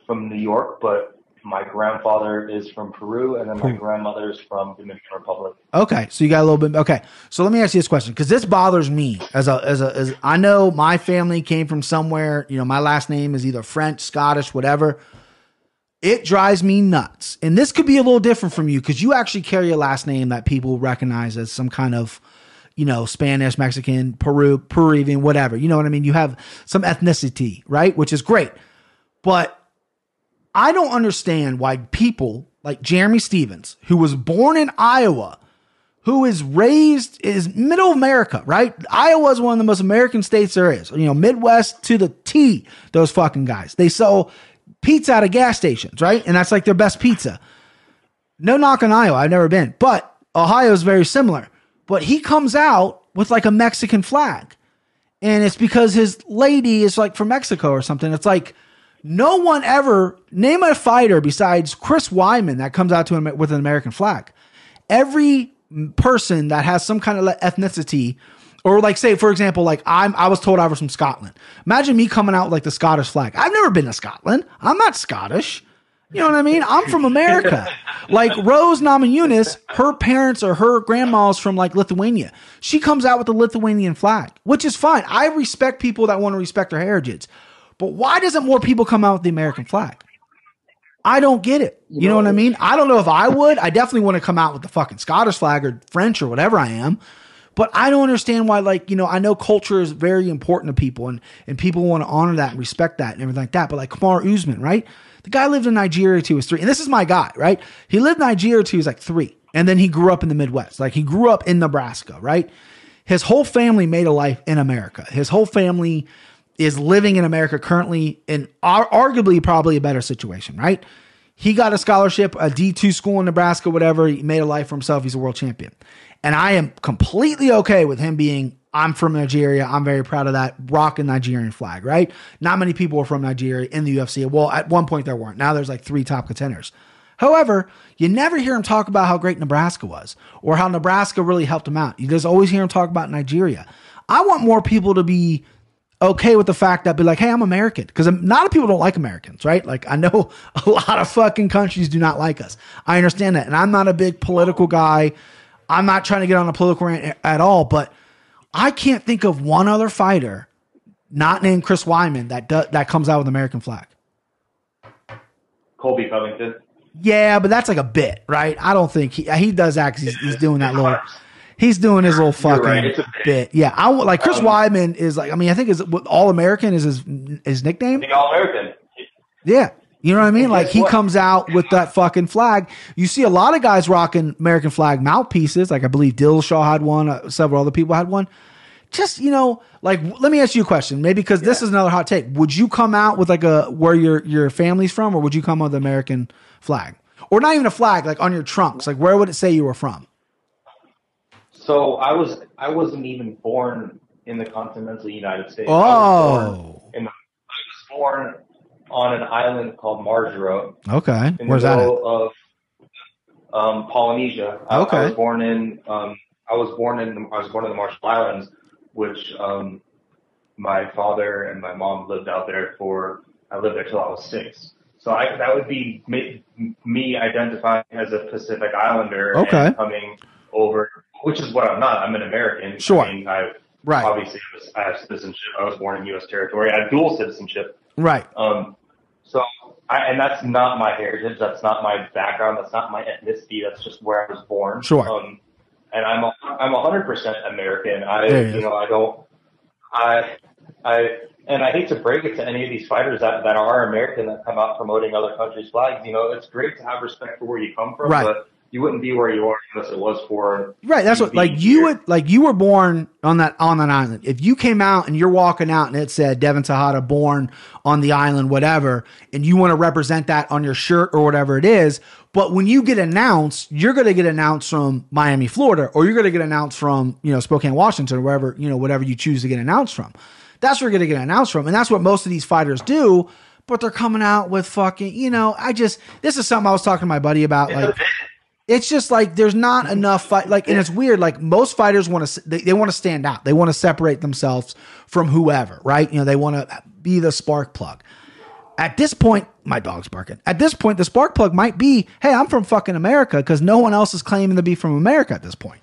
from New York, but my grandfather is from Peru, and then my Peru. grandmother is from Dominican Republic. Okay, so you got a little bit. Okay, so let me ask you this question because this bothers me as a as a as I know my family came from somewhere. You know, my last name is either French, Scottish, whatever. It drives me nuts, and this could be a little different from you because you actually carry a last name that people recognize as some kind of, you know, Spanish, Mexican, Peru, Peruvian, whatever. You know what I mean? You have some ethnicity, right? Which is great, but I don't understand why people like Jeremy Stephens, who was born in Iowa, who is raised is middle America, right? Iowa is one of the most American states there is. You know, Midwest to the T. Those fucking guys. They sell pizza at a gas stations, right? And that's like their best pizza. No knock on Iowa. I've never been, but Ohio is very similar. But he comes out with like a Mexican flag, and it's because his lady is like from Mexico or something. It's like no one ever name a fighter besides Chris Weidman that comes out to him with an American flag. Every person that has some kind of ethnicity, or like say for example, like I'm I was told I was from Scotland. Imagine me coming out with like the Scottish flag. I've never been to Scotland. I'm not Scottish. You know what I mean? I'm from America. <laughs> Like Rose Namajunas, her parents or her grandma's from like Lithuania. She comes out with the Lithuanian flag, which is fine. I respect people that want to respect their heritage. But why doesn't more people come out with the American flag? I don't get it. You know what I mean? I don't know if I would. I definitely want to come out with the fucking Scottish flag or French or whatever I am. But I don't understand why, like, you know, I know culture is very important to people and, and people want to honor that and respect that and everything like that. But like Kamaru Usman, right? The guy lived in Nigeria till he was three. And this is my guy, right? He lived in Nigeria till he was like three. And then he grew up in the Midwest. Like he grew up in Nebraska, right? His whole family made a life in America. His whole family is living in America currently in ar- arguably probably a better situation, right? He got a scholarship, a D2 school in Nebraska, whatever. He made a life for himself. He's a world champion. And I am completely okay with him being, I'm from Nigeria. I'm very proud of that. Rocking Nigerian flag, right? Not many people are from Nigeria in the UFC. Well, at one point there weren't. Now there's like three top contenders. However, you never hear him talk about how great Nebraska was or how Nebraska really helped him out. You just always hear him talk about Nigeria. I want more people to be okay with the fact that be like, hey, I'm American. Because a lot of people don't like Americans, right? Like, I know <laughs> a lot of fucking countries do not like us. I understand that. And I'm not a big political guy. I'm not trying to get on a political rant at all, but I can't think of one other fighter not named Chris Weidman that do, that comes out with an American flag. Colby Covington. Yeah, but that's like a bit, right? I don't think he he does act. He's, he's doing that little. He's doing his little fucking right, bit. Yeah, I like Chris Um, Weidman is like. I mean, I think is All American is his his nickname. The All American. Yeah. You know what I mean? Like he comes out with that fucking flag. You see a lot of guys rocking American flag mouthpieces. Like I believe Dillashaw had one. Uh, several other people had one. Just you know, like let me ask you a question. Maybe because this is another hot take. Would you come out with like a where your your family's from, or would you come out with the American flag, or not even a flag, like on your trunks? Like where would it say you were from? So I was I wasn't even born in the continental United States. I was born Oh, in the, I was born on an island called Majuro okay. in Where's the that? At? of um, Polynesia. I, Okay. I was born in um, I was born in I was born in the Marshall Islands, which um, my father and my mom lived out there for. I lived there till I was six. So I, that would be me, me identifying as a Pacific Islander Okay. coming over, which is what I'm not. I'm an American. Sure. I mean, I Right. obviously was, I have citizenship. I was born in U.S. territory. I have dual citizenship. Right. Um, so, I, and that's not my heritage. That's not my background. That's not my ethnicity. That's just where I was born. Sure. Um, and I'm a, I'm hundred percent American. I, There you you know, I don't, I, I, and I hate to break it to any of these fighters that, that are American that come out promoting other countries' flags. You know, it's great to have respect for where you come from, Right. but you wouldn't be where you are unless it was for Right. That's what like you here. would like you were born on that on that island. If you came out and you're walking out and it said Devin Tejada born on the island, whatever, and you want to represent that on your shirt or whatever it is, but when you get announced, you're gonna get announced from Miami, Florida, or you're gonna get announced from, you know, Spokane, Washington, or wherever, you know, whatever you choose to get announced from. That's where you're gonna get announced from. And that's what most of these fighters do. But they're coming out with fucking, you know, I just this is something I was talking to my buddy about. Like it's just like there's not mm-hmm. enough fight like and it's weird like most fighters want to they, they want to stand out they want to separate themselves from whoever right you know they want to be the spark plug at this point my dog's barking at this point the spark plug might be hey i'm from fucking america because no one else is claiming to be from america at this point.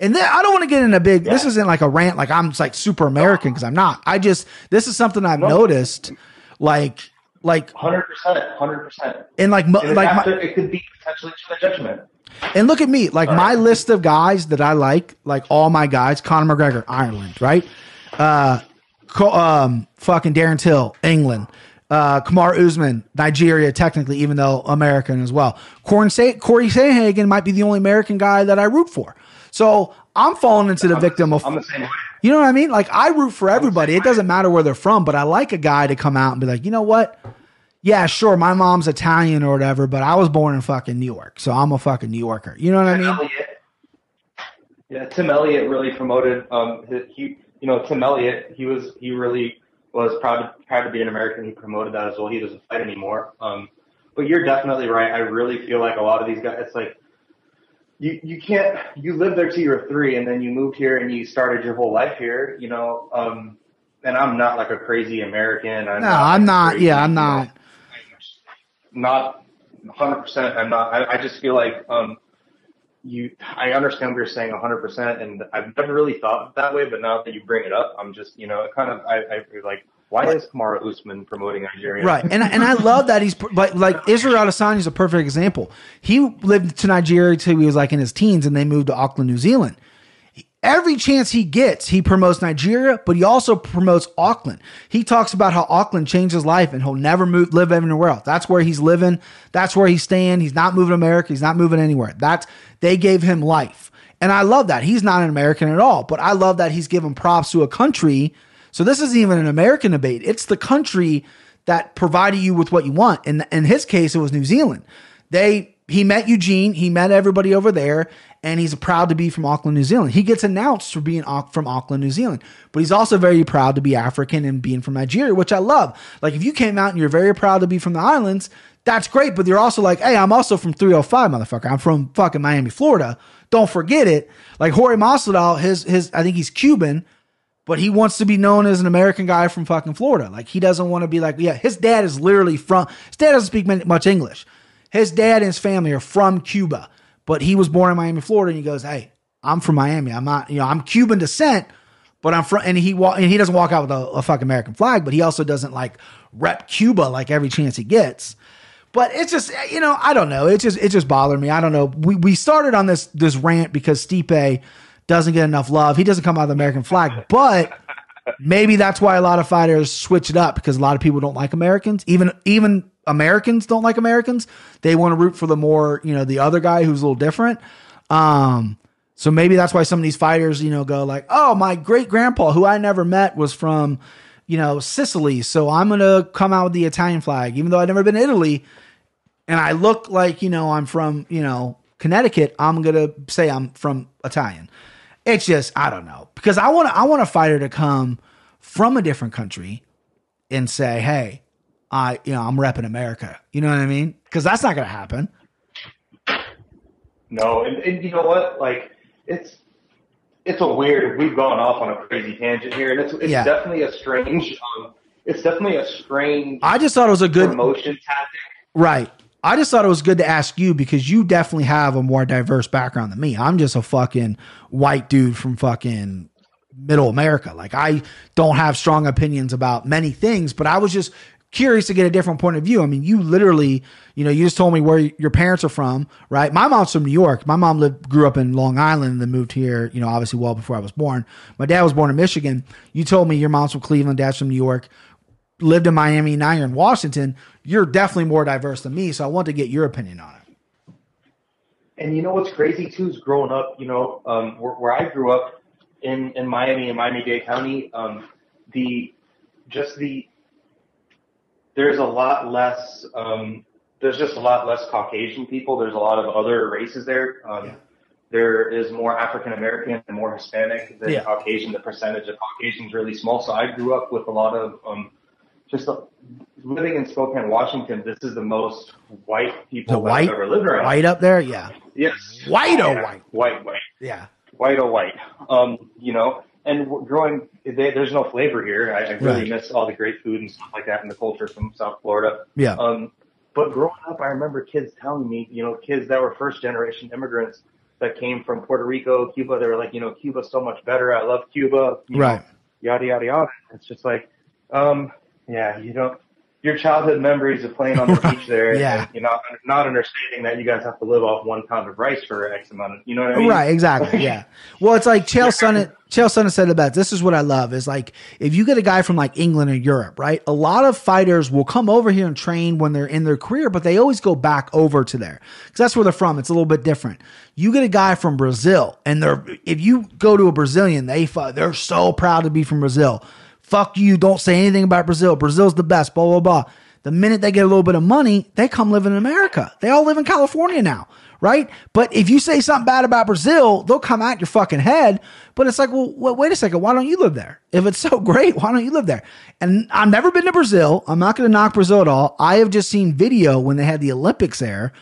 and then I don't want to get in a big. This isn't like a rant. Like I'm like super American because I'm not. I just this is something I've noticed. Like like hundred percent, hundred percent. and like And like my, it could be potentially to the judgment. And look at me, like my list of guys that I like, like all my guys, Conor McGregor, Ireland, right? Uh, um, fucking Darren Till, England. Uh, Kamaru Usman, Nigeria, technically, even though American as well. Corey, Sa- Cory Sandhagen might be the only American guy that I root for. So I'm falling into the victim of, I'm the you know what I mean? Like I root for everybody. It doesn't matter where they're from, but I like a guy to come out and be like, you know what? Yeah, sure, my mom's Italian or whatever, but I was born in fucking New York, so I'm a fucking New Yorker. You know what I mean? Elliott. Yeah, Tim Elliott really promoted. Um, his, he, you know, Tim Elliott. He was, he really was proud to, proud to be an American. He promoted that as well. He doesn't fight anymore. Um, but you're definitely right. I really feel like a lot of these guys. It's like you, you can't. You lived there till you were three, and then you moved here and you started your whole life here. You know. Um, and I'm not like a crazy American. I'm No, not, I'm not. crazy, Yeah, I'm not. not 100%. I'm not, I, I just feel like, um, you, I understand what you're saying 100%, and I've never really thought that way, but now that you bring it up, I'm just, you know, it kind of, I, I feel like, why is Kamaru Usman promoting Nigeria? Right, and and I love that he's but like Israel Adesanya is a perfect example. He lived to Nigeria till he was like in his teens, and they moved to Auckland, New Zealand. Every chance he gets, he promotes Nigeria, but he also promotes Auckland. He talks about how Auckland changed his life, and he'll never move live anywhere else. That's where he's living. That's where he's staying. He's not moving to America. He's not moving anywhere. That's they gave him life, and I love that. He's not an American at all, but I love that he's given props to a country So this isn't even an American debate. It's the country that provided you with what you want. And in his case, it was New Zealand. They he met Eugene, he met everybody over there, and he's proud to be from Auckland, New Zealand. He gets announced for being from Auckland, New Zealand, but he's also very proud to be African and being from Nigeria, which I love. Like if you came out and you're very proud to be from the islands, that's great. But you're also like, hey, I'm also from 305, motherfucker. I'm from fucking Miami, Florida. Don't forget it. Like Jorge Masvidal, his his I think he's Cuban, but he wants to be known as an American guy from fucking Florida. Like he doesn't want to be like, yeah, his dad is literally from. His dad doesn't speak much English. His dad and his family are from Cuba, but he was born in Miami, Florida, and he goes, hey, I'm from Miami. I'm not, you know, I'm Cuban descent, but I'm from, and he wa- and he doesn't walk out with a, a fucking American flag, but he also doesn't like rep Cuba like every chance he gets. But it's just you know I don't know. It just it just bothered me. I don't know. We we started on this this rant because Stipe doesn't get enough love. He doesn't come out of the American flag, <laughs> but maybe that's why a lot of fighters switch it up because a lot of people don't like Americans. Even even Americans don't like Americans. They want to root for the more you know the other guy who's a little different. Um, so maybe that's why some of these fighters you know go like, oh my great grandpa who I never met was from you know Sicily, so I'm gonna come out with the Italian flag, even though I've never been to Italy and I look like, you know, I'm from, you know, Connecticut, I'm going to say I'm from Italian. It's just, I don't know. Because I want I want a fighter to come from a different country and say, "Hey, I, you know, I'm repping America." You know what I mean? Cuz that's not going to happen. No, and, and you know what? Like it's it's a weird. We've gone off on a crazy tangent here, and it's it's Yeah. definitely a strange. Um, it's definitely a strange I just thought it was a good promotion tactic. Right. I just thought it was good to ask you because you definitely have a more diverse background than me. I'm just a fucking white dude from fucking middle America. Like I don't have strong opinions about many things, but I was just curious to get a different point of view. I mean, you literally, you know, you just told me where your parents are from, right? My mom's from New York. My mom lived grew up in Long Island and then moved here, you know, obviously well before I was born. My dad was born in Michigan. You told me your mom's from Cleveland, dad's from New York lived in Miami, now you're in Washington, you're definitely more diverse than me. So I want to get your opinion on it. And you know what's crazy too is growing up, you know, um, where, where I grew up in, in Miami, in Miami-Dade County, um, the, just the, there's a lot less, um, there's just a lot less Caucasian people. There's a lot of other races there. Um, There is more African American and more Hispanic than Yeah. Caucasian. The percentage of Caucasians is really small. So I grew up with a lot of, um, just living in Spokane, Washington. This is the most white people The white, I've ever lived around. white up there, yeah, Yes. White oh Yeah, white. White, white. yeah, White oh white. Um, you know, and growing, they, there's no flavor here. I, I really Right. miss all the great food and stuff like that and the culture from South Florida. yeah, Um, but growing up, I remember kids telling me, you know, kids that were first generation immigrants that came from Puerto Rico, Cuba, they were like, you know, Cuba's so much better. I love Cuba. you know, right. yada, yada, yada. It's just like, um, yeah, you don't, your childhood memories of playing on the beach <laughs> there, Yeah. and, you know, not understanding that you guys have to live off one pound of rice for X amount of, you know what I mean? Right, exactly. <laughs> Yeah. Well, it's like Chael Sonnen. Chael Sonnen said best. This is what I love is like if you get a guy from like England or Europe, right? A lot of fighters will come over here and train when they're in their career, but they always go back over to there because that's where they're from. It's a little bit different. You get a guy from Brazil, and they're if you go to a Brazilian, they they're so proud to be from Brazil. Fuck you! Don't say anything about Brazil. Brazil's the best. Blah blah blah. The minute they get a little bit of money, they come live in America. They all live in California now, right? But if you say something bad about Brazil, they'll come at your fucking head. But it's like, well, wait, wait a second. Why don't you live there? If it's so <laughs> great, why don't you live there? And I've never been to Brazil. I'm not going to knock Brazil at all. I have just seen video when they had the Olympics there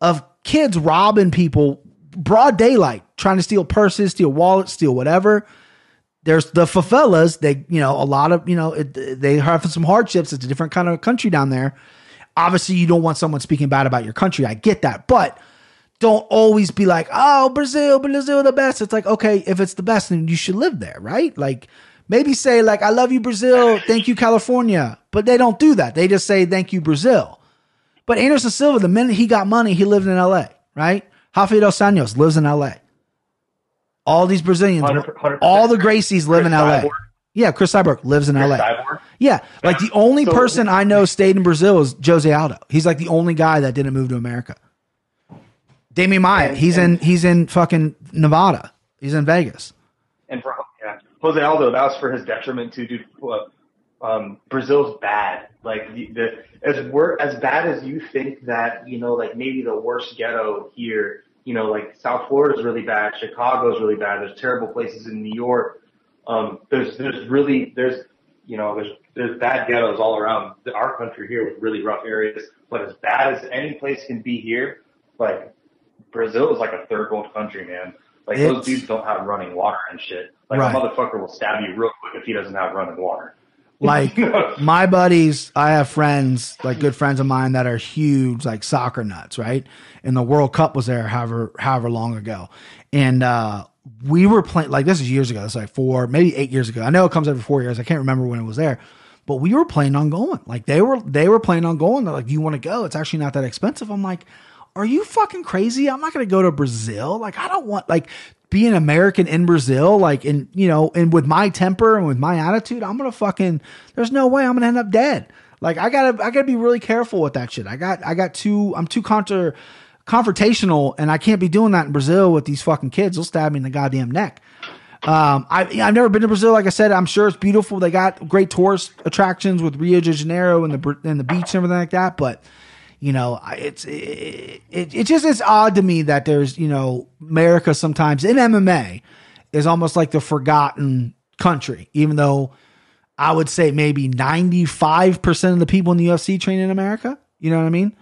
of kids robbing people broad daylight, trying to steal purses, steal wallets, steal whatever there's the favelas. They, you know, a lot of, you know, it, they have some hardships. It's a different kind of country down there. Obviously, you don't want someone speaking bad about your country. I get that, but don't always be like, oh, Brazil, Brazil, the best. It's like, okay, if it's the best, then you should live there, right? Like, maybe say like, I love you, Brazil. Thank you, California. But they don't do that. They just say, thank you, Brazil. But Anderson Silva, the minute he got money, he lived in L.A. Right? Rafael dos lives in L.A. All these Brazilians, 100%. all the Gracies live Chris in LA. Cyborg. Yeah, Cris Cyborg lives in LA. Cyborg. Yeah, like the only So- person I know stayed in Brazil is Jose Aldo. He's like the only guy that didn't move to America. Demian Maia, And- he's and- in he's in fucking Nevada. He's in Vegas. And for yeah, Jose Aldo, that was for his detriment too, dude. Uh, Um, Brazil's bad. Like the, the as we're as bad as you think that you know, like maybe the worst ghetto here. You know, like South Florida is really bad. Chicago is really bad. There's terrible places in New York. Um, there's there's really there's you know there's there's bad ghettos all around our country here with really rough areas. But as bad as any place can be here, like Brazil is like a third world country, man. Like It's- those dudes don't have running water and shit. Like Right. a motherfucker will stab you real quick if he doesn't have running water. Like <laughs> my buddies, I have friends, like good friends of mine that are huge, like soccer nuts, right? And the World Cup was there however however long ago. And uh we were playing like this is years ago, it's like four, maybe eight years ago. I know it comes every four years. I can't remember when it was there. But we were planning on going. Like they were they were planning on going. They're like, Do you want to go? It's actually not that expensive. I'm like, Are you fucking crazy? I'm not gonna go to Brazil. Like, I don't want like be an American in Brazil, like in you know, and with my temper and with my attitude, I'm gonna fucking there's no way I'm gonna end up dead. Like I gotta I gotta be really careful with that shit. I got I got too I'm too contra confrontational and I can't be doing that in Brazil with these fucking kids. They'll stab me in the goddamn neck. Um, I, I've never been to Brazil. Like I said, I'm sure it's beautiful. They got great tourist attractions with Rio de Janeiro and the and the beach and everything like that. But you know, it's it, it, it just it's odd to me that there's you know America sometimes in MMA is almost like the forgotten country, even though I would say maybe 95 percent of the people in the UFC train in America. You know what I mean?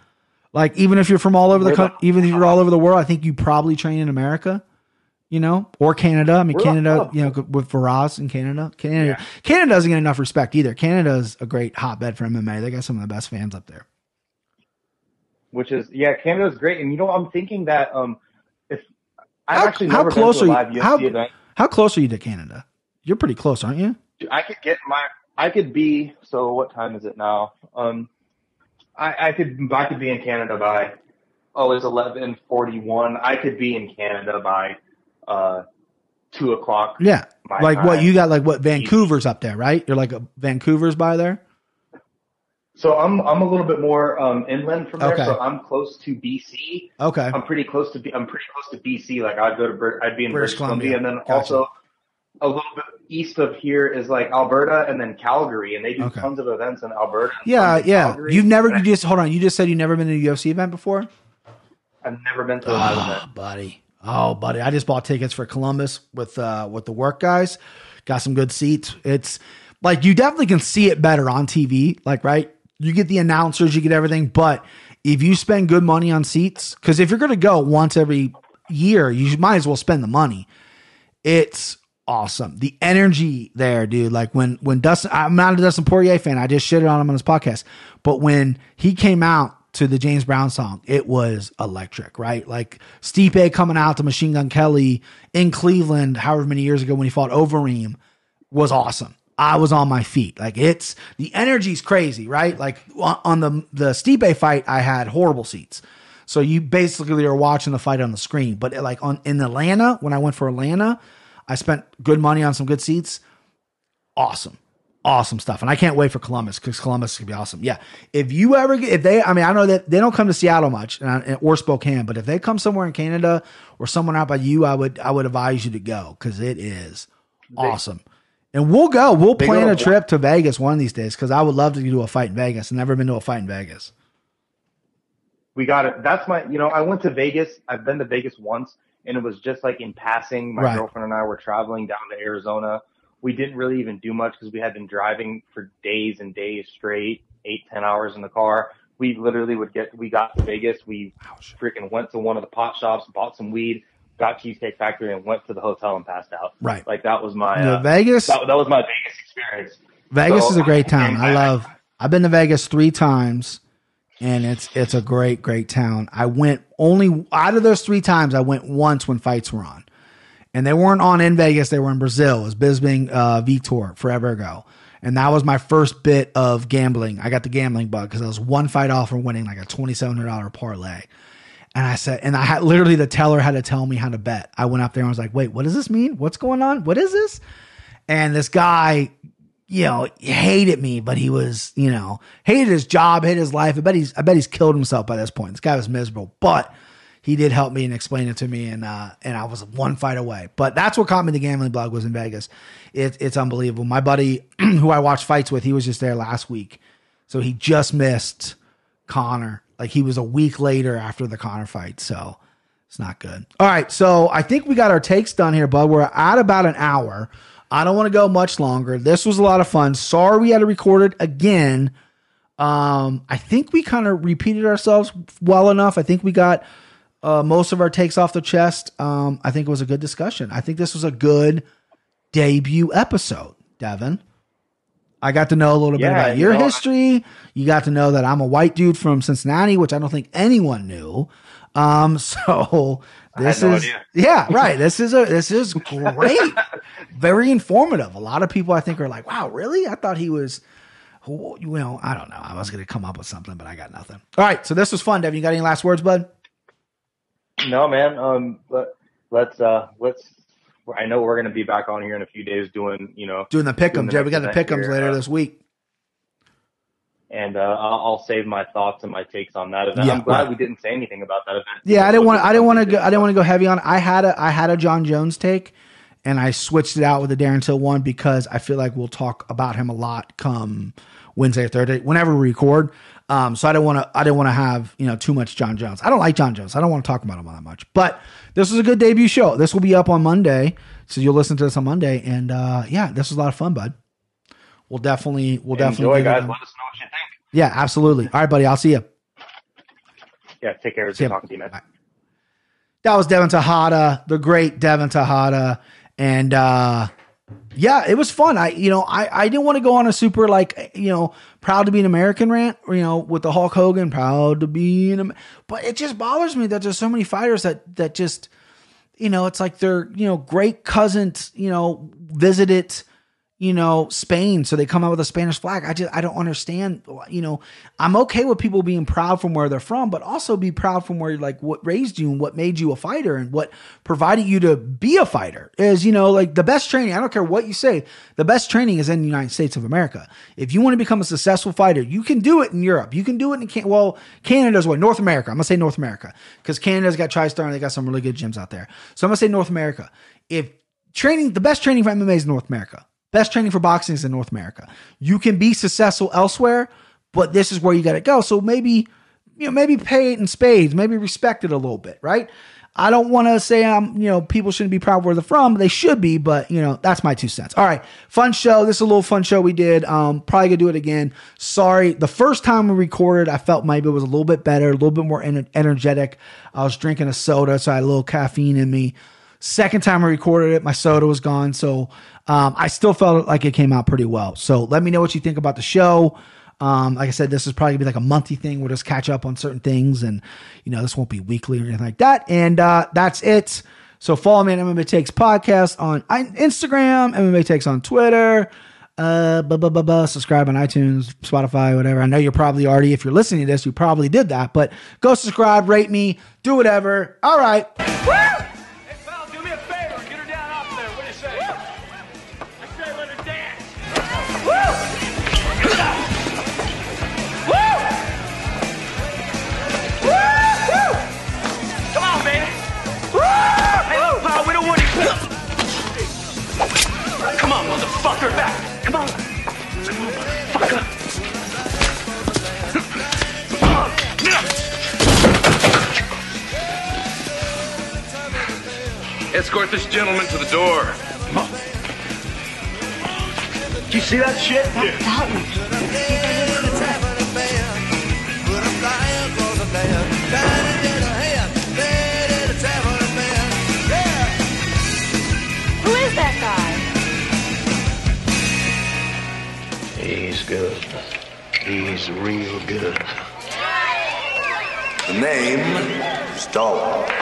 Like even if you're from all over the country, even if you're all over the world, I think you probably train in America you know, or Canada. I mean, We're Canada, you know, with Veraz in Canada. Canada, Canada doesn't get enough respect either. Canada is a great hotbed for MMA. They got some of the best fans up there. Which is yeah, Canada is great. And you know, I'm thinking that um, if I've How, actually how never close are you? How, event. how close are you to Canada? You're pretty close, aren't you? I could get my, I could be. So what time is it now? Um, I, I could, I could be in Canada by. Oh, it's eleven forty-one. I could be in Canada by uh, two o'clock. Yeah. Like what you got? Like what? Vancouver's up there, right? You're like a, Vancouver's by there. So I'm I'm a little bit more um, inland from there. Okay. So I'm close to BC. Okay. I'm pretty close to B- I'm pretty close to BC. Like I'd go to Br- I'd be in British British, Columbia, Columbia. and then Gotcha. also a little bit east of here is like Alberta, and then Calgary, and they do Okay. tons of events in Alberta. Yeah, yeah. Calgary. You've never. You just hold on. You just said you've never been to a UFC event before. I've never been to a live Oh, event. buddy. Oh, buddy. I just bought tickets for Columbus with uh with the work guys. Got some good seats. It's like you definitely can see it better on TV. Like, right? You get the announcers, you get everything, but if you spend good money on seats, because if you're gonna go once every year, you might as well spend the money. It's awesome. The energy there, dude. Like when when Dustin, I'm not a Dustin Poirier fan. I just shitted on him on his podcast. But when he came out to the James Brown song, it was electric, right? Like Stipe coming out to Machine Gun Kelly in Cleveland, however many years ago when he fought Overeem, was awesome. I was on my feet. Like it's the energy's crazy, right? Like on the the Stipe fight, I had horrible seats. So you basically are watching the fight on the screen. But like on in Atlanta, when I went for Atlanta, I spent good money on some good seats. Awesome. Awesome stuff. And I can't wait for Columbus because Columbus could be awesome. Yeah. If you ever get, if they, I mean, I know that they don't come to Seattle much and I- or Spokane, but if they come somewhere in Canada or someone out by you, I would, I would advise you to go because it is awesome. And we'll go. We'll They plan go a trip to Vegas one of these days because I would love to do a fight in Vegas. I've never been to a fight in Vegas. We got it. That's my. You know, I went to Vegas. I've been to Vegas once, and it was just like in passing. My Right. girlfriend and I were traveling down to Arizona. We didn't really even do much because we had been driving for days and days straight, eight, ten hours in the car. We literally would get. We got to Vegas. We freaking went to one of the pot shops, bought some weed, got Cheesecake Factory, and went to the hotel and passed out. Right. Like that was my. Uh, Vegas, that, that was my Vegas experience. Vegas So, is a great town. I love. I've been to Vegas three times, and it's it's a great great town. I went only out of those three times. I went once when fights were on, and they weren't on in Vegas. They were in Brazil. It was Bisping uh, Vitor forever ago, and that was my first bit of gambling. I got the gambling bug because I was one fight off from winning like a twenty seven hundred dollar parlay. And I said, and I had literally the teller had to tell me how to bet. I went up there and I was like, wait, what does this mean? What's going on? What is this? And this guy, you know, hated me, but he was, you know, hated his job, hated his life. I bet he's, I bet he's killed himself by this point. This guy was miserable, but he did help me and explain it to me, and uh, and I was one fight away. But that's what caught me the gambling blog was in Vegas. It, it's unbelievable. My buddy <clears throat> who I watched fights with, he was just there last week, so he just missed Conor. Like he was a week later after the Conor fight, so it's not good. All right, so I think we got our takes done here, bud. We're at about an hour. I don't want to go much longer. This was a lot of fun. Sorry we had to record it again. Um, I think we kind of repeated ourselves well enough. I think we got uh, most of our takes off the chest. Um, I think it was a good discussion. I think this was a good debut episode, Devin. I got to know a little bit Yeah, about you your know, history. You got to know that I'm a white dude from Cincinnati, which I don't think anyone knew. Um, <laughs> so this no is idea. yeah, right. <laughs> This is a this is great, very informative. A lot of people I think are like, "Wow, really? I thought he was." You know, I don't know. I was going to come up with something, but I got nothing. All right, so this was fun, Devin. You got any last words, bud? No, man. Um, but let's uh, let's. I know we're gonna be back on here in a few days doing, you know, Doing the the Yeah, we got the pick'ems later uh, this week. and uh, I'll, I'll save my thoughts and my takes on that event. Yeah, I'm glad right. we didn't say anything about that event. Yeah, I didn't want. to. I didn't want to go. I didn't want want to go heavy on. it. I had a. I had a Jon Jones take, and I switched it out with the Darren Till one because I feel like we'll talk about him a lot come Wednesday or Thursday, whenever we record. Um, so I didn't want to. I didn't want to have you know too much Jon Jones. I don't like Jon Jones. I don't want to talk about him all that much. But this was a good debut show. This will be up on Monday, so you'll listen to this on Monday. And uh, yeah, this was a lot of fun, bud. We'll definitely. We'll definitely. Enjoy, give guys. Let us know what you think. yeah, absolutely. All right, buddy. I'll see you. Yeah, take care. It's See good ya. talking to you, man. that was Devin Tejada, the great Devin Tejada. And uh yeah, it was fun. I you know, I I didn't want to go on a super like, you know, proud to be an American rant, you know, with the Hulk Hogan, proud to be an Am-" but it just bothers me that there's so many fighters that that just you know, it's like their, you know, great cousins, you know, visited you know, Spain, so they come out with a Spanish flag. I just I don't understand. You know, I'm okay with people being proud from where they're from, but also be proud from where like what raised you and what made you a fighter and what provided you to be a fighter. Is you know like the best training. I don't care what you say. The best training is in the United States of America. If you want to become a successful fighter, you can do it in Europe. You can do it in Can- well, Canada's what North America. I'm gonna say North America because Canada's got TriStar and they got some really good gyms out there. So I'm gonna say North America. If training, the best training for MMA is North America. Best training for boxing is in North America. You can be successful elsewhere, but this is where you got to go. So maybe, you know, maybe pay it in spades, maybe respect it a little bit, right? I don't want to say I'm, you know, people shouldn't be proud where they're from. They should be, but you know, that's my two cents. All right, fun show. This is a little fun show we did. Um, probably gonna do it again. Sorry, the first time we recorded, I felt maybe it was a little bit better, a little bit more ener- energetic. I was drinking a soda, so I had a little caffeine in me. Second time I recorded it, my soda was gone. So um, I still felt like it came out pretty well. So let me know what you think about the show. Um, like I said, this is probably gonna be like a monthly thing. We'll just catch up on certain things, and you know, this won't be weekly or anything like that. And uh, that's it. So follow me on MMA Takes Podcast on Instagram, MMA Takes on Twitter. Uh, blah, blah, blah, blah. Subscribe on iTunes, Spotify, whatever. I know you're probably already, if you're listening to this, you probably did that, but go subscribe, rate me, do whatever. All right. Hey, motherfucker, back. Come on. Motherfucker. Escort this gentleman to the door. Do you see that shit? Who He's good. He's real good. The name is Dalton.